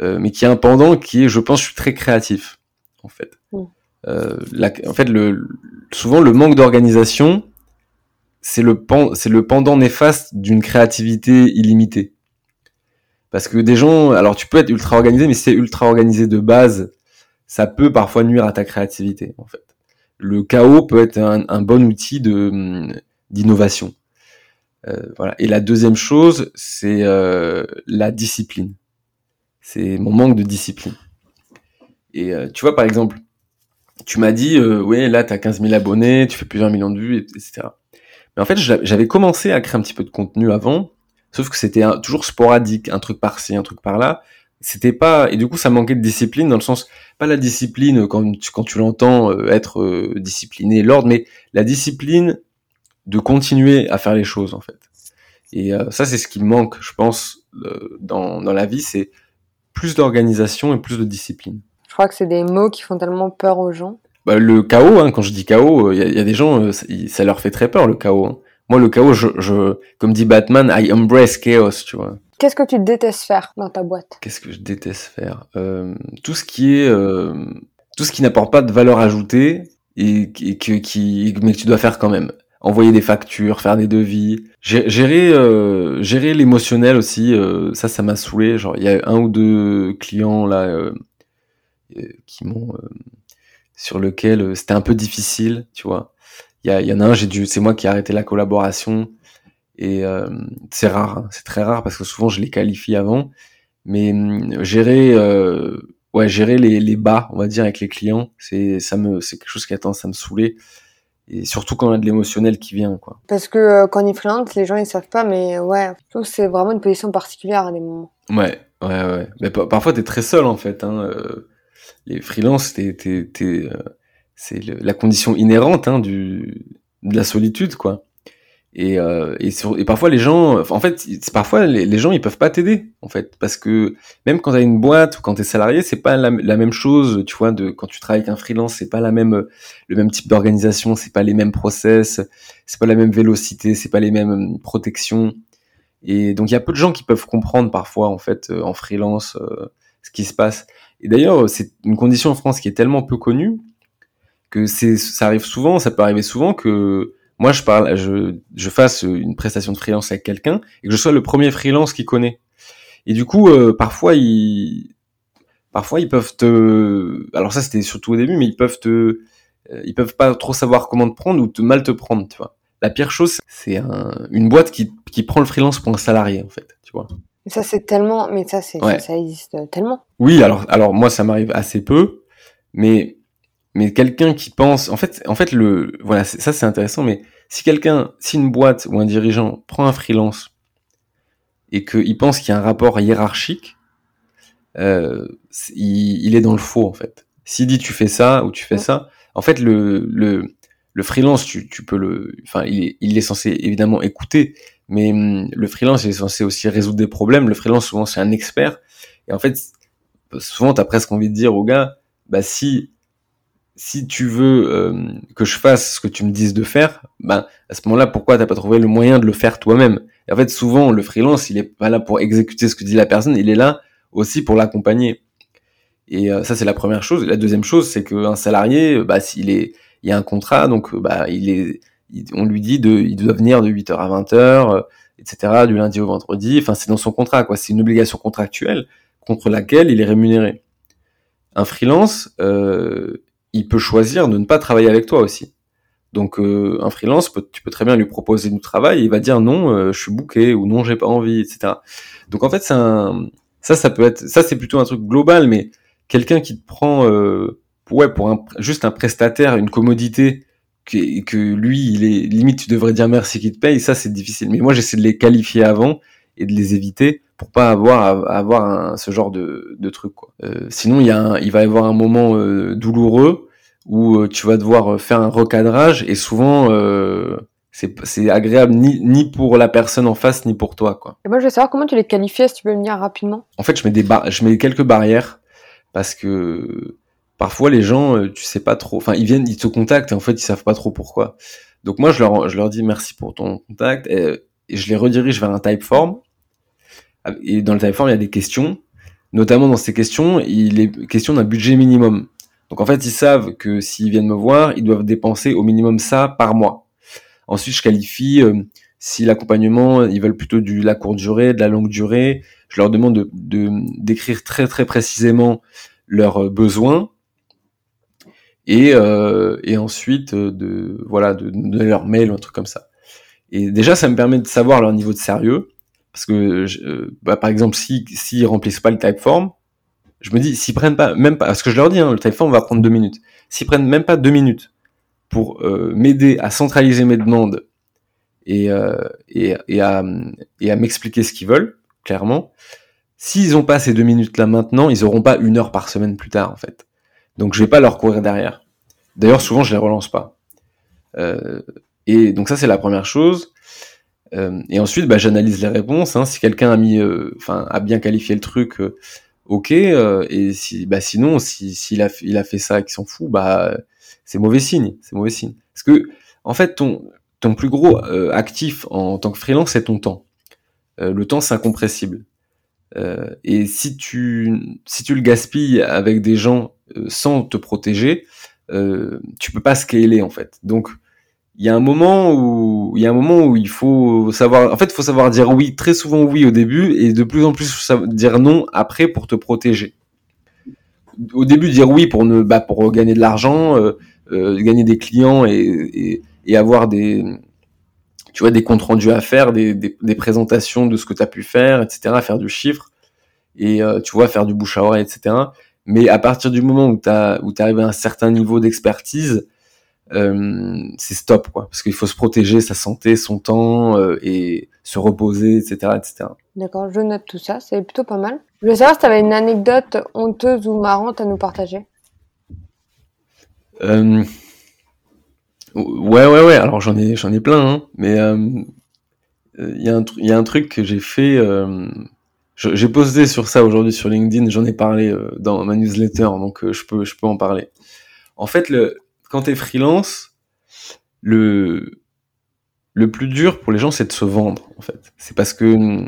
euh, mais qui a un pendant qui est, je pense, je suis très créatif, en fait. Mm. Euh, en fait, le, souvent le manque d'organisation, c'est le, c'est le pendant néfaste d'une créativité illimitée. Parce que des gens, alors tu peux être ultra organisé, mais si c'est ultra organisé de base, ça peut parfois nuire à ta créativité, en fait le chaos peut être un, bon outil de d'innovation. Euh, voilà. Et la deuxième chose, c'est euh, la discipline. C'est mon manque de discipline. Et euh, tu vois, par exemple, tu m'as dit, ouais, là, tu as 15 000 abonnés, tu fais plusieurs millions de vues, etc. Mais en fait, j'avais commencé à créer un petit peu de contenu avant, sauf que c'était toujours sporadique, un truc par-ci, un truc par-là. C'était pas et du coup ça manquait de discipline dans le sens pas la discipline quand tu, quand tu l'entends euh, être euh, discipliné l'ordre mais la discipline de continuer à faire les choses en fait. Et euh, ça c'est ce qui manque je pense dans, dans la vie c'est plus d'organisation et plus de discipline. Je crois que c'est des mots qui font tellement peur aux gens bah, le chaos hein, quand je dis chaos il y, a des gens ça, leur fait très peur le chaos hein. moi le chaos je, je comme dit Batman I embrace chaos tu vois Qu'est-ce que tu détestes faire dans ta boîte? Qu'est-ce que je déteste faire? Euh, Tout ce qui est euh, tout ce qui n'apporte pas de valeur ajoutée et, que, qui mais que tu dois faire quand même. Envoyer des factures, faire des devis, gérer euh, gérer l'émotionnel aussi. Euh, ça, ça m'a saoulé. Genre, il y a un ou deux clients là euh, qui m'ont sur lequel c'était un peu difficile, tu vois. Il y, y en a un, j'ai dû, c'est moi qui ai arrêté la collaboration et euh, c'est rare, hein. c'est très rare parce que souvent je les qualifie avant. Mais hum, gérer, euh, ouais, gérer les, les, bas, on va dire, avec les clients, c'est ça me, c'est quelque chose qui a tendance à me saouler. Et surtout quand on a de l'émotionnel qui vient, quoi. Parce que euh, quand on est freelance, les gens ils savent pas, mais ouais, c'est vraiment une position particulière à des moments. Ouais, ouais, ouais. Mais parfois t'es très seul en fait. Hein. Euh, les freelances, t'es, c'est la condition inhérente hein, du, de la solitude, quoi. Et, euh, et, parfois les gens, en fait, parfois les, les, gens ils peuvent pas t'aider en fait, parce que même quand t'as une boîte ou quand t'es salarié, c'est pas la, la, même chose, tu vois. De quand tu travailles avec un freelance, c'est pas la même, le même type d'organisation, c'est pas les mêmes process, c'est pas la même vélocité, c'est pas les mêmes protections. Et donc il y a peu de gens qui peuvent comprendre parfois en fait euh, en freelance euh, ce qui se passe. Et d'ailleurs c'est une condition en France qui est tellement peu connue que c'est, ça arrive souvent, ça peut arriver souvent que moi je parle, je, je fasse une prestation de freelance avec quelqu'un et que je sois le premier freelance qu'il connaît. Et du coup, euh, parfois ils, parfois ils peuvent te, alors ça c'était surtout au début, mais ils peuvent te, euh, ils peuvent pas trop savoir comment te prendre ou te mal te prendre, tu vois. La pire chose, c'est un, une boîte qui, qui prend le freelance pour un salarié en fait, tu vois. Ça c'est tellement, mais ça c'est, ça, existe tellement. Oui, alors, alors moi ça m'arrive assez peu, mais mais quelqu'un qui pense, en fait, en fait le, voilà, ça c'est intéressant, mais Si quelqu'un, si une boîte ou un dirigeant prend un freelance et qu'il pense qu'il y a un rapport hiérarchique, euh, il, il, est dans le faux en fait. S'il dit tu fais ça ou tu fais ça, en fait le, le, le freelance, tu, tu peux le, enfin il est, il est censé évidemment écouter, mais hum, le freelance il est censé aussi résoudre des problèmes. Le freelance souvent c'est un expert et en fait souvent t'as presque envie de dire au gars, bah si si tu veux euh, que je fasse ce que tu me dises de faire, ben à ce moment-là, pourquoi t'as pas trouvé le moyen de le faire toi-même? Et en fait, souvent, le freelance, il est pas là pour exécuter ce que dit la personne, il est là aussi pour l'accompagner. Et euh, ça, c'est la première chose. Et la deuxième chose, c'est qu'un salarié, bah, s'il est, il y a un contrat, donc bah, il est, on lui dit de, il doit venir de 8h à 20h, etc., du lundi au vendredi. Enfin, c'est dans son contrat, quoi. C'est une obligation contractuelle contre laquelle il est rémunéré. Un freelance, euh, il peut choisir de ne pas travailler avec toi aussi. Donc euh, un freelance, tu peux très bien lui proposer du travail, et il va dire non, euh, je suis bouqué ou non, j'ai pas envie, etc. Donc en fait, c'est un... ça, ça peut être, ça c'est plutôt un truc global, mais quelqu'un qui te prend, euh, ouais, pour un, juste un prestataire, une commodité, que, que lui, il est limite, tu devrais dire merci qu'il te paye, ça c'est difficile. Mais moi, j'essaie de les qualifier avant et de les éviter pour pas avoir à, avoir ce genre de, de truc quoi. Euh, sinon il y a il va y avoir un moment euh, douloureux où euh, tu vas devoir faire un recadrage et souvent c'est c'est agréable ni ni pour la personne en face ni pour toi quoi. Et moi je veux savoir comment tu les qualifies si tu peux me dire rapidement. En fait je mets des je mets quelques barrières parce que parfois les gens tu sais pas trop enfin ils viennent ils te contactent et en fait ils savent pas trop pourquoi. Donc moi je leur je leur dis merci pour ton contact et, je les redirige vers un typeform et dans le Typeform, il y a des questions. Notamment dans ces questions, il est question d'un budget minimum. Donc en fait, ils savent que s'ils viennent me voir, ils doivent dépenser au minimum ça par mois. Ensuite, je qualifie euh, si l'accompagnement, ils veulent plutôt du la courte durée, de la longue durée. Je leur demande de d'écrire très très précisément leurs besoins et euh, et ensuite de voilà de donner leur mail un truc comme ça. Et déjà, ça me permet de savoir leur niveau de sérieux parce que, euh, bah, par exemple, s'ils si, remplissent pas le typeform, je me dis, s'ils prennent pas, même pas, parce que je leur dis, hein, le typeform va prendre deux minutes. S'ils prennent même pas deux minutes pour euh, m'aider à centraliser mes demandes et, euh, et, et, à, et à m'expliquer ce qu'ils veulent, clairement, s'ils ont pas ces deux minutes-là maintenant, ils auront pas une heure par semaine plus tard, en fait. Donc, je vais pas leur courir derrière. D'ailleurs, souvent, je les relance pas. Euh, et donc, ça, c'est la première chose. Euh, et ensuite, bah, j'analyse les réponses. Hein. Si quelqu'un a mis, euh, enfin, a bien qualifié le truc, euh, ok. et si, bah, sinon, si s'il a, il a fait ça et qu'il s'en fout, bah, c'est mauvais signe. C'est mauvais signe. Parce que, en fait, ton, ton plus gros actif en, tant que freelance, c'est ton temps. le temps, c'est incompressible. et si tu, si tu le gaspilles avec des gens sans te protéger, tu peux pas scaler en fait. Donc il y a un moment où il y a un moment où il faut savoir en fait faut savoir dire oui très souvent oui au début et de plus en plus dire non après pour te protéger au début dire oui pour ne bah, pour gagner de l'argent euh, euh, gagner des clients et, avoir des tu vois des comptes rendus à faire des, des, présentations de ce que tu as pu faire etc faire du chiffre et euh, tu vois faire du bouche à oreille etc mais à partir du moment où tu arrives à un certain niveau d'expertise euh, c'est stop quoi. Parce qu'il faut se protéger sa santé son temps euh, et se reposer etc etc d'accord je note tout ça c'est plutôt pas mal. Je veux savoir si tu avais une anecdote honteuse ou marrante à nous partager. Euh... ouais ouais ouais alors j'en ai j'en ai plein hein, mais euh, il y a un il y a un truc que j'ai fait j'ai posté sur ça aujourd'hui sur LinkedIn j'en ai parlé dans ma newsletter donc je peux je peux en parler en fait le quand tu es freelance, le, le plus dur pour les gens, c'est de se vendre, en fait. C'est parce que euh,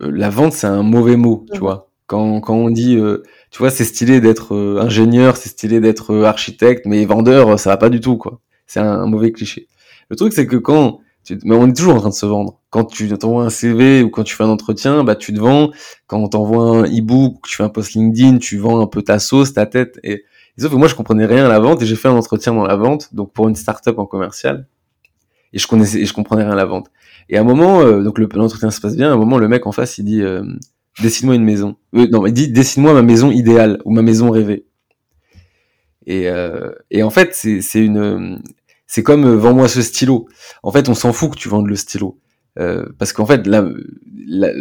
la vente, c'est un mauvais mot, tu vois. Quand, quand on dit, euh, tu vois, c'est stylé d'être euh, ingénieur, c'est stylé d'être architecte, mais vendeur, ça va pas du tout, quoi. C'est un, mauvais cliché. Le truc, c'est que quand, mais on est toujours en train de se vendre. Quand tu t'envoies un CV ou quand tu fais un entretien, bah tu te vends. Quand on t'envoie un e-book, tu fais un post LinkedIn, tu vends un peu ta sauce, ta tête. Et sauf que moi, je comprenais rien à la vente et j'ai fait un entretien dans la vente, donc pour une startup en commercial. Et je connaissais, et je comprenais rien à la vente. Et à un moment, euh, donc l'entretien se passe bien. À un moment, le mec en face, il dit euh, dessine-moi une maison. Euh, non, il dit dessine-moi ma maison idéale ou ma maison rêvée. Et, et en fait, c'est une c'est comme euh, vends-moi ce stylo. En fait, on s'en fout que tu vendes le stylo. Euh, parce qu'en fait, là,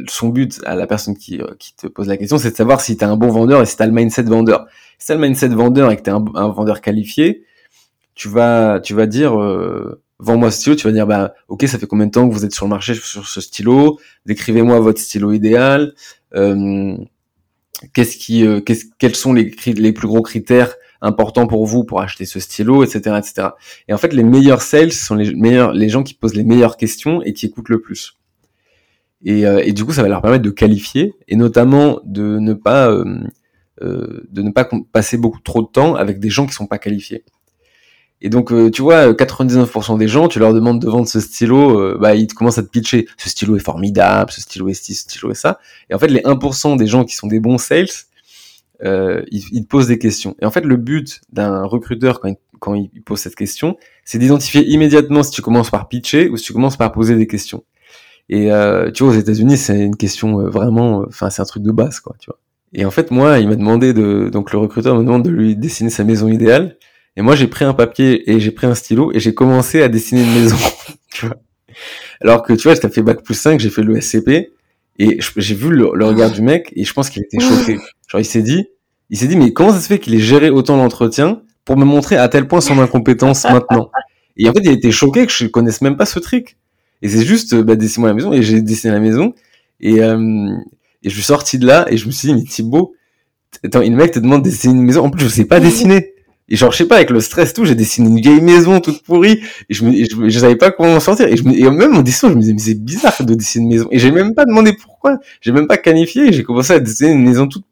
son but à la personne qui, euh, qui te pose la question, c'est de savoir si tu un bon vendeur et si tu le mindset vendeur. Si tu le mindset vendeur et que tu un, un, vendeur qualifié, tu vas, tu vas dire, euh, vends-moi ce stylo, tu vas dire, bah, ok, ça fait combien de temps que vous êtes sur le marché sur ce stylo? Décrivez-moi votre stylo idéal. Euh, qu'est-ce qui, qu'est-ce, quels sont les, les plus gros critères important pour vous pour acheter ce stylo, etc., etc. Et en fait, les meilleurs sales sont les meilleurs, les gens qui posent les meilleures questions et qui écoutent le plus. Et, euh, et du coup, ça va leur permettre de qualifier et notamment de ne pas euh, euh de ne pas passer beaucoup trop de temps avec des gens qui sont pas qualifiés. Et donc, euh, tu vois, 99% des gens, tu leur demandes de vendre ce stylo, bah, ils commencent à te pitcher. Ce stylo est formidable, ce stylo est ci, ce stylo est ça. Et en fait, les 1% des gens qui sont des bons sales, euh, il, il, te pose des questions. Et en fait, le but d'un recruteur quand il, quand il pose cette question, c'est d'identifier immédiatement si tu commences par pitcher ou si tu commences par poser des questions. Et euh, tu vois, aux États-Unis, c'est une question euh, vraiment, euh, enfin, c'est un truc de base, quoi, tu vois. Et en fait, moi, il m'a demandé de, donc le recruteur me demande de lui dessiner sa maison idéale. Et moi, j'ai pris un papier et j'ai pris un stylo et j'ai commencé à dessiner une maison, tu vois. Alors que, tu vois, j'ai fait bac plus 5, j'ai fait le SCP. Et j'ai vu le, regard du mec et je pense qu'il était choqué. Genre, il s'est dit, il s'est dit, mais comment ça se fait qu'il ait géré autant l'entretien pour me montrer à tel point son incompétence maintenant? Et en fait, il a été choqué que je connaisse même pas ce trick. Et c'est juste, bah, dessine-moi la maison. Et j'ai dessiné la maison. Et, euh, et je suis sorti de là et je me suis dit, mais Thibaut, attends, le mec te demande de dessiner une maison. En plus, je sais pas dessiner. Et genre, je sais pas, avec le stress tout, j'ai dessiné une vieille maison toute pourrie, et je, me, je, savais pas comment en sortir. Et, je me, et même en dessinant, je me disais, mais c'est bizarre de dessiner une maison. Et j'ai même pas demandé pourquoi. J'ai même pas qualifié, j'ai commencé à dessiner une maison toute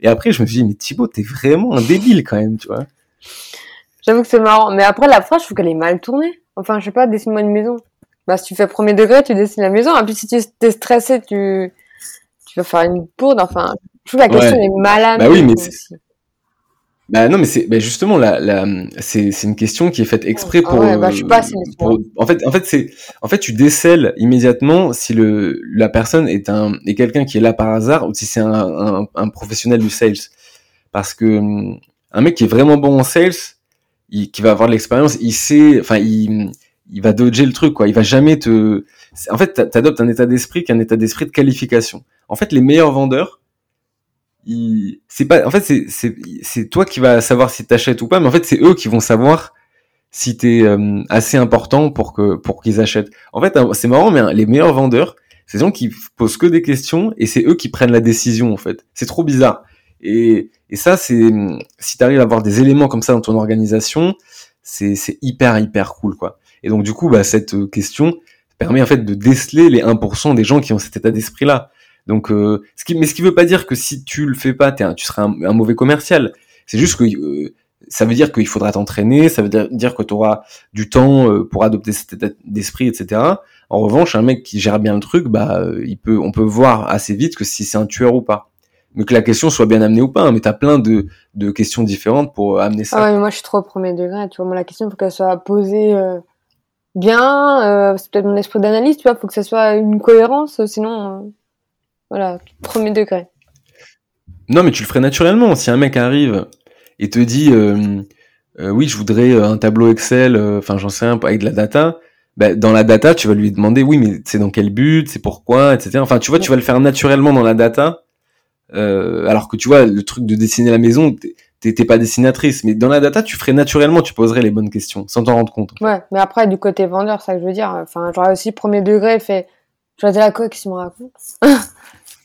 Et après, je me suis dit, mais Thibaut, t'es vraiment un débile quand même, tu vois. J'avoue que c'est marrant. Mais après, la phrase, je trouve qu'elle est mal tournée. Enfin, je sais pas, dessine-moi une maison. Bah, si tu fais premier degré, tu dessines la maison. Et puis, si tu es stressé, tu, tu vas faire une poudre. Enfin, je trouve que la question est mal Bah oui, mais bah non, mais c'est bah justement la, la c'est une question qui est faite exprès pour. Ah ouais, bah, je suis pas pour en fait, en fait, c'est en fait tu décèles immédiatement si le la personne est un est quelqu'un qui est là par hasard ou si c'est un, un, un professionnel du sales. Parce que un mec qui est vraiment bon en sales, il, qui va avoir de l'expérience, il sait, enfin il il va dodger le truc quoi. Il va jamais te. En fait, t'adoptes un état d'esprit qui est un état d'esprit de qualification. En fait, les meilleurs vendeurs c'est pas, en fait, c'est, toi qui vas savoir si t'achètes ou pas, mais en fait, c'est eux qui vont savoir si t'es euh, assez important pour que, pour qu'ils achètent. En fait, hein, c'est marrant, mais les meilleurs vendeurs, c'est des gens qui posent que des questions et c'est eux qui prennent la décision, en fait. C'est trop bizarre. Et, et ça, c'est, si t'arrives à avoir des éléments comme ça dans ton organisation, c'est, hyper, hyper cool, quoi. Et donc, du coup, bah, cette euh, question permet, en fait, de déceler les 1% des gens qui ont cet état d'esprit-là. Donc, euh, ce qui, mais ce qui veut pas dire que si tu le fais pas, tu seras un, mauvais commercial. C'est juste que euh, ça veut dire qu'il faudra t'entraîner, ça veut dire, que tu auras du temps euh, pour adopter cet état d'esprit, etc. En revanche, un mec qui gère bien le truc, bah, il on peut voir assez vite que si c'est un tueur ou pas. Mais que la question soit bien amenée ou pas, hein, mais tu as plein de, questions différentes pour amener ça. Ah moi je suis trop au premier degré, tu vois, la question, il faut qu'elle soit posée bien, c'est peut-être mon esprit d'analyse, tu vois, faut que ça soit une cohérence, sinon voilà, premier degré. Non, mais tu le ferais naturellement. Si un mec arrive et te dit euh, euh, oui, je voudrais euh, un tableau Excel, enfin j'en sais rien, avec de la data, bah, dans la data, tu vas lui demander oui, mais c'est dans quel but, c'est pourquoi, etc. Enfin, tu vois, tu vas le faire naturellement dans la data. alors que tu vois, le truc de dessiner la maison, t'es pas dessinatrice, mais dans la data, tu ferais naturellement, tu poserais les bonnes questions, sans t'en rendre compte. Ouais, mais après, du côté vendeur, ça que je veux dire, enfin, j'aurais aussi premier degré fait, j'aurais dit la quoi, qui se me raconte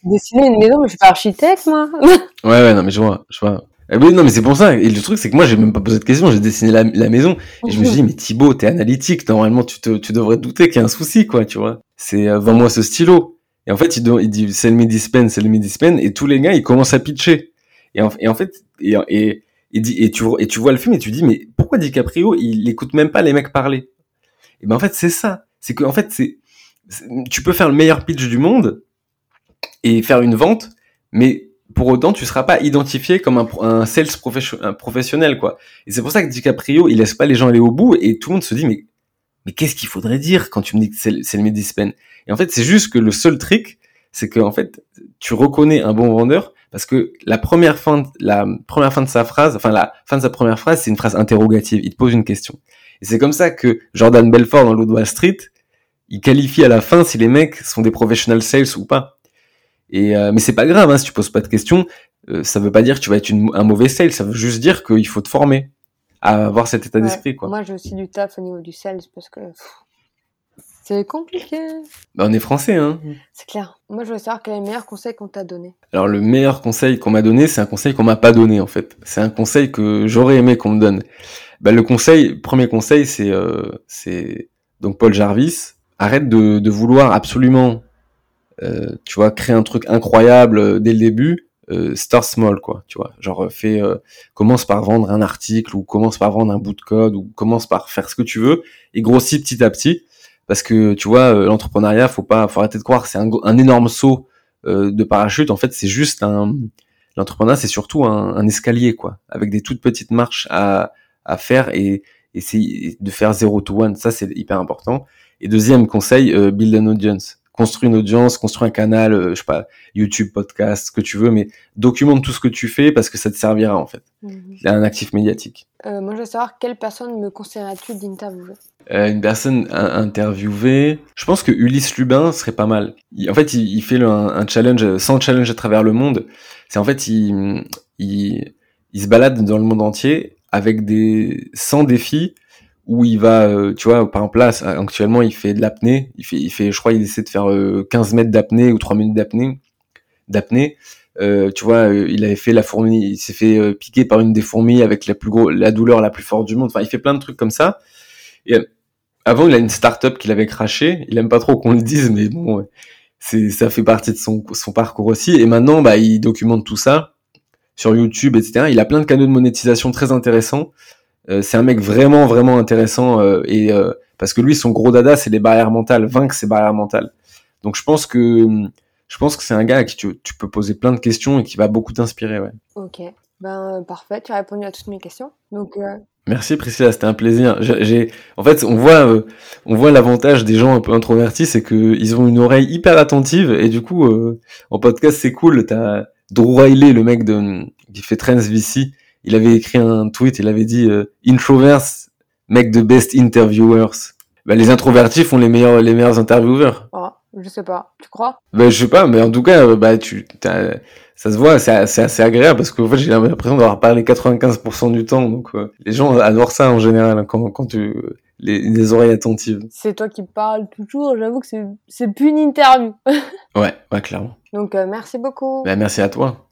Dessiner une maison, mais je suis pas architecte, moi. ouais, ouais, non, mais je vois, je vois. Eh non, mais c'est pour ça. Et le truc, c'est que moi, j'ai même pas posé de question. J'ai dessiné la, maison. Et je me suis dit, mais Thibaut, t'es analytique. Normalement, tu, te, tu devrais douter qu'il y a un souci, quoi, tu vois. C'est, euh, vends-moi ce stylo. Et en fait, il, dit, c'est le midi-spen, c'est le midi-spen. Et tous les gars, ils commencent à pitcher. Et en, et en fait, et, et, et, et, tu, et tu vois le film et tu dis, mais pourquoi DiCaprio, il écoute même pas les mecs parler? Et ben, en fait, c'est ça. C'est que, en fait, c'est, tu peux faire le meilleur pitch du monde et faire une vente, mais pour autant, tu seras pas identifié comme un, un sales professionnel, quoi. Et c'est pour ça que DiCaprio, il laisse pas les gens aller au bout et tout le monde se dit, mais, mais qu'est-ce qu'il faudrait dire quand tu me dis que c'est le Medispen? Et en fait, c'est juste que le seul trick, c'est que, en fait, tu reconnais un bon vendeur parce que la première fin, la première fin de sa phrase, enfin, la fin de sa première phrase, c'est une phrase interrogative. Il te pose une question. Et c'est comme ça que Jordan Belfort dans l'Old Wall Street, il qualifie à la fin si les mecs sont des professional sales ou pas. Et euh, mais c'est pas grave, hein, si tu poses pas de questions, euh, ça veut pas dire que tu vas être un mauvais sales, ça veut juste dire qu'il faut te former à avoir cet état d'esprit. Quoi. Moi, j'ai aussi du taf au niveau du sales parce que c'est compliqué. Bah, on est français, hein. C'est clair. Moi, je veux savoir quel est le meilleur conseil qu'on t'a donné. Alors, le meilleur conseil qu'on m'a donné, c'est un conseil qu'on m'a pas donné, en fait. C'est un conseil que j'aurais aimé qu'on me donne. Bah, le conseil, premier conseil, c'est, euh, c'est donc Paul Jarvis. Arrête de, de vouloir absolument, tu vois, créer un truc incroyable euh, dès le début. Euh, start small, quoi. Tu vois, genre fais, euh, commence par vendre un article ou commence par vendre un bout de code ou commence par faire ce que tu veux et grossis petit à petit parce que tu vois euh, l'entrepreneuriat faut pas faut arrêter de croire c'est un, un énorme saut euh, de parachute en fait c'est juste un l'entrepreneuriat c'est surtout un, un, escalier quoi avec des toutes petites marches à, à faire et essayer de faire zéro to one ça c'est hyper important et deuxième conseil euh, build an audience construis une audience, construis un canal, euh, je sais pas, YouTube, podcast, ce que tu veux, mais documente tout ce que tu fais parce que ça te servira en fait. Mhm. C'est un actif médiatique. Euh, moi, je veux savoir quelle personne me conseillerais-tu d'interviewer? Euh, Une personne interviewée, je pense que Ulysse Lubin serait pas mal. en fait, il, fait un, challenge, sans challenge à travers le monde. C'est en fait, il, il, il se balade dans le monde entier avec des 100 défis où il va, euh, tu vois, par exemple là, actuellement, il fait de l'apnée. Il fait, il fait, je crois, il essaie de faire 15 mètres d'apnée ou 3 minutes d'apnée. D'apnée. Euh, tu vois, euh, il avait fait la fourmi, il s'est fait euh, piquer par une des fourmis avec la plus gros, la douleur la plus forte du monde. Enfin, il fait plein de trucs comme ça. Et avant, il a une start-up qu'il avait craché. Il aime pas trop qu'on le dise, mais bon, c'est, ça fait partie de son, son parcours aussi. Et maintenant, bah, il documente tout ça sur YouTube, etc. Il a plein de canaux de monétisation très intéressants. Euh, c'est un mec vraiment, vraiment intéressant et parce que lui, son gros dada, c'est les barrières mentales, vaincre ses barrières mentales. Donc, je pense que je pense que c'est un gars à qui tu, peux poser plein de questions et qui va beaucoup t'inspirer. Ouais. Ok, ben euh, parfait, tu as répondu à toutes mes questions. Donc, euh, Merci Priscilla, c'était un plaisir. J'ai, en fait, on voit, euh, on voit l'avantage des gens un peu introvertis, c'est qu'ils ont une oreille hyper attentive et du coup, en podcast, c'est cool. T'as Drew Riley, le mec de, qui fait Trends VC, il avait écrit un tweet, il avait dit introverts make the best interviewers. Bah, les introvertis font les meilleurs, les meilleurs intervieweurs. Oh. Je sais pas. Tu crois? Ben je sais pas, mais en tout cas, euh, bah tu, ça se voit, c'est assez agréable parce qu'en fait j'ai l'impression d'avoir parlé 95% du temps, donc euh, les gens adorent ça en général hein, quand, quand tu les, les oreilles attentives. C'est toi qui parles toujours. J'avoue que c'est c'est plus une interview. ouais, ouais clairement. Donc euh, merci beaucoup. Ben merci à toi.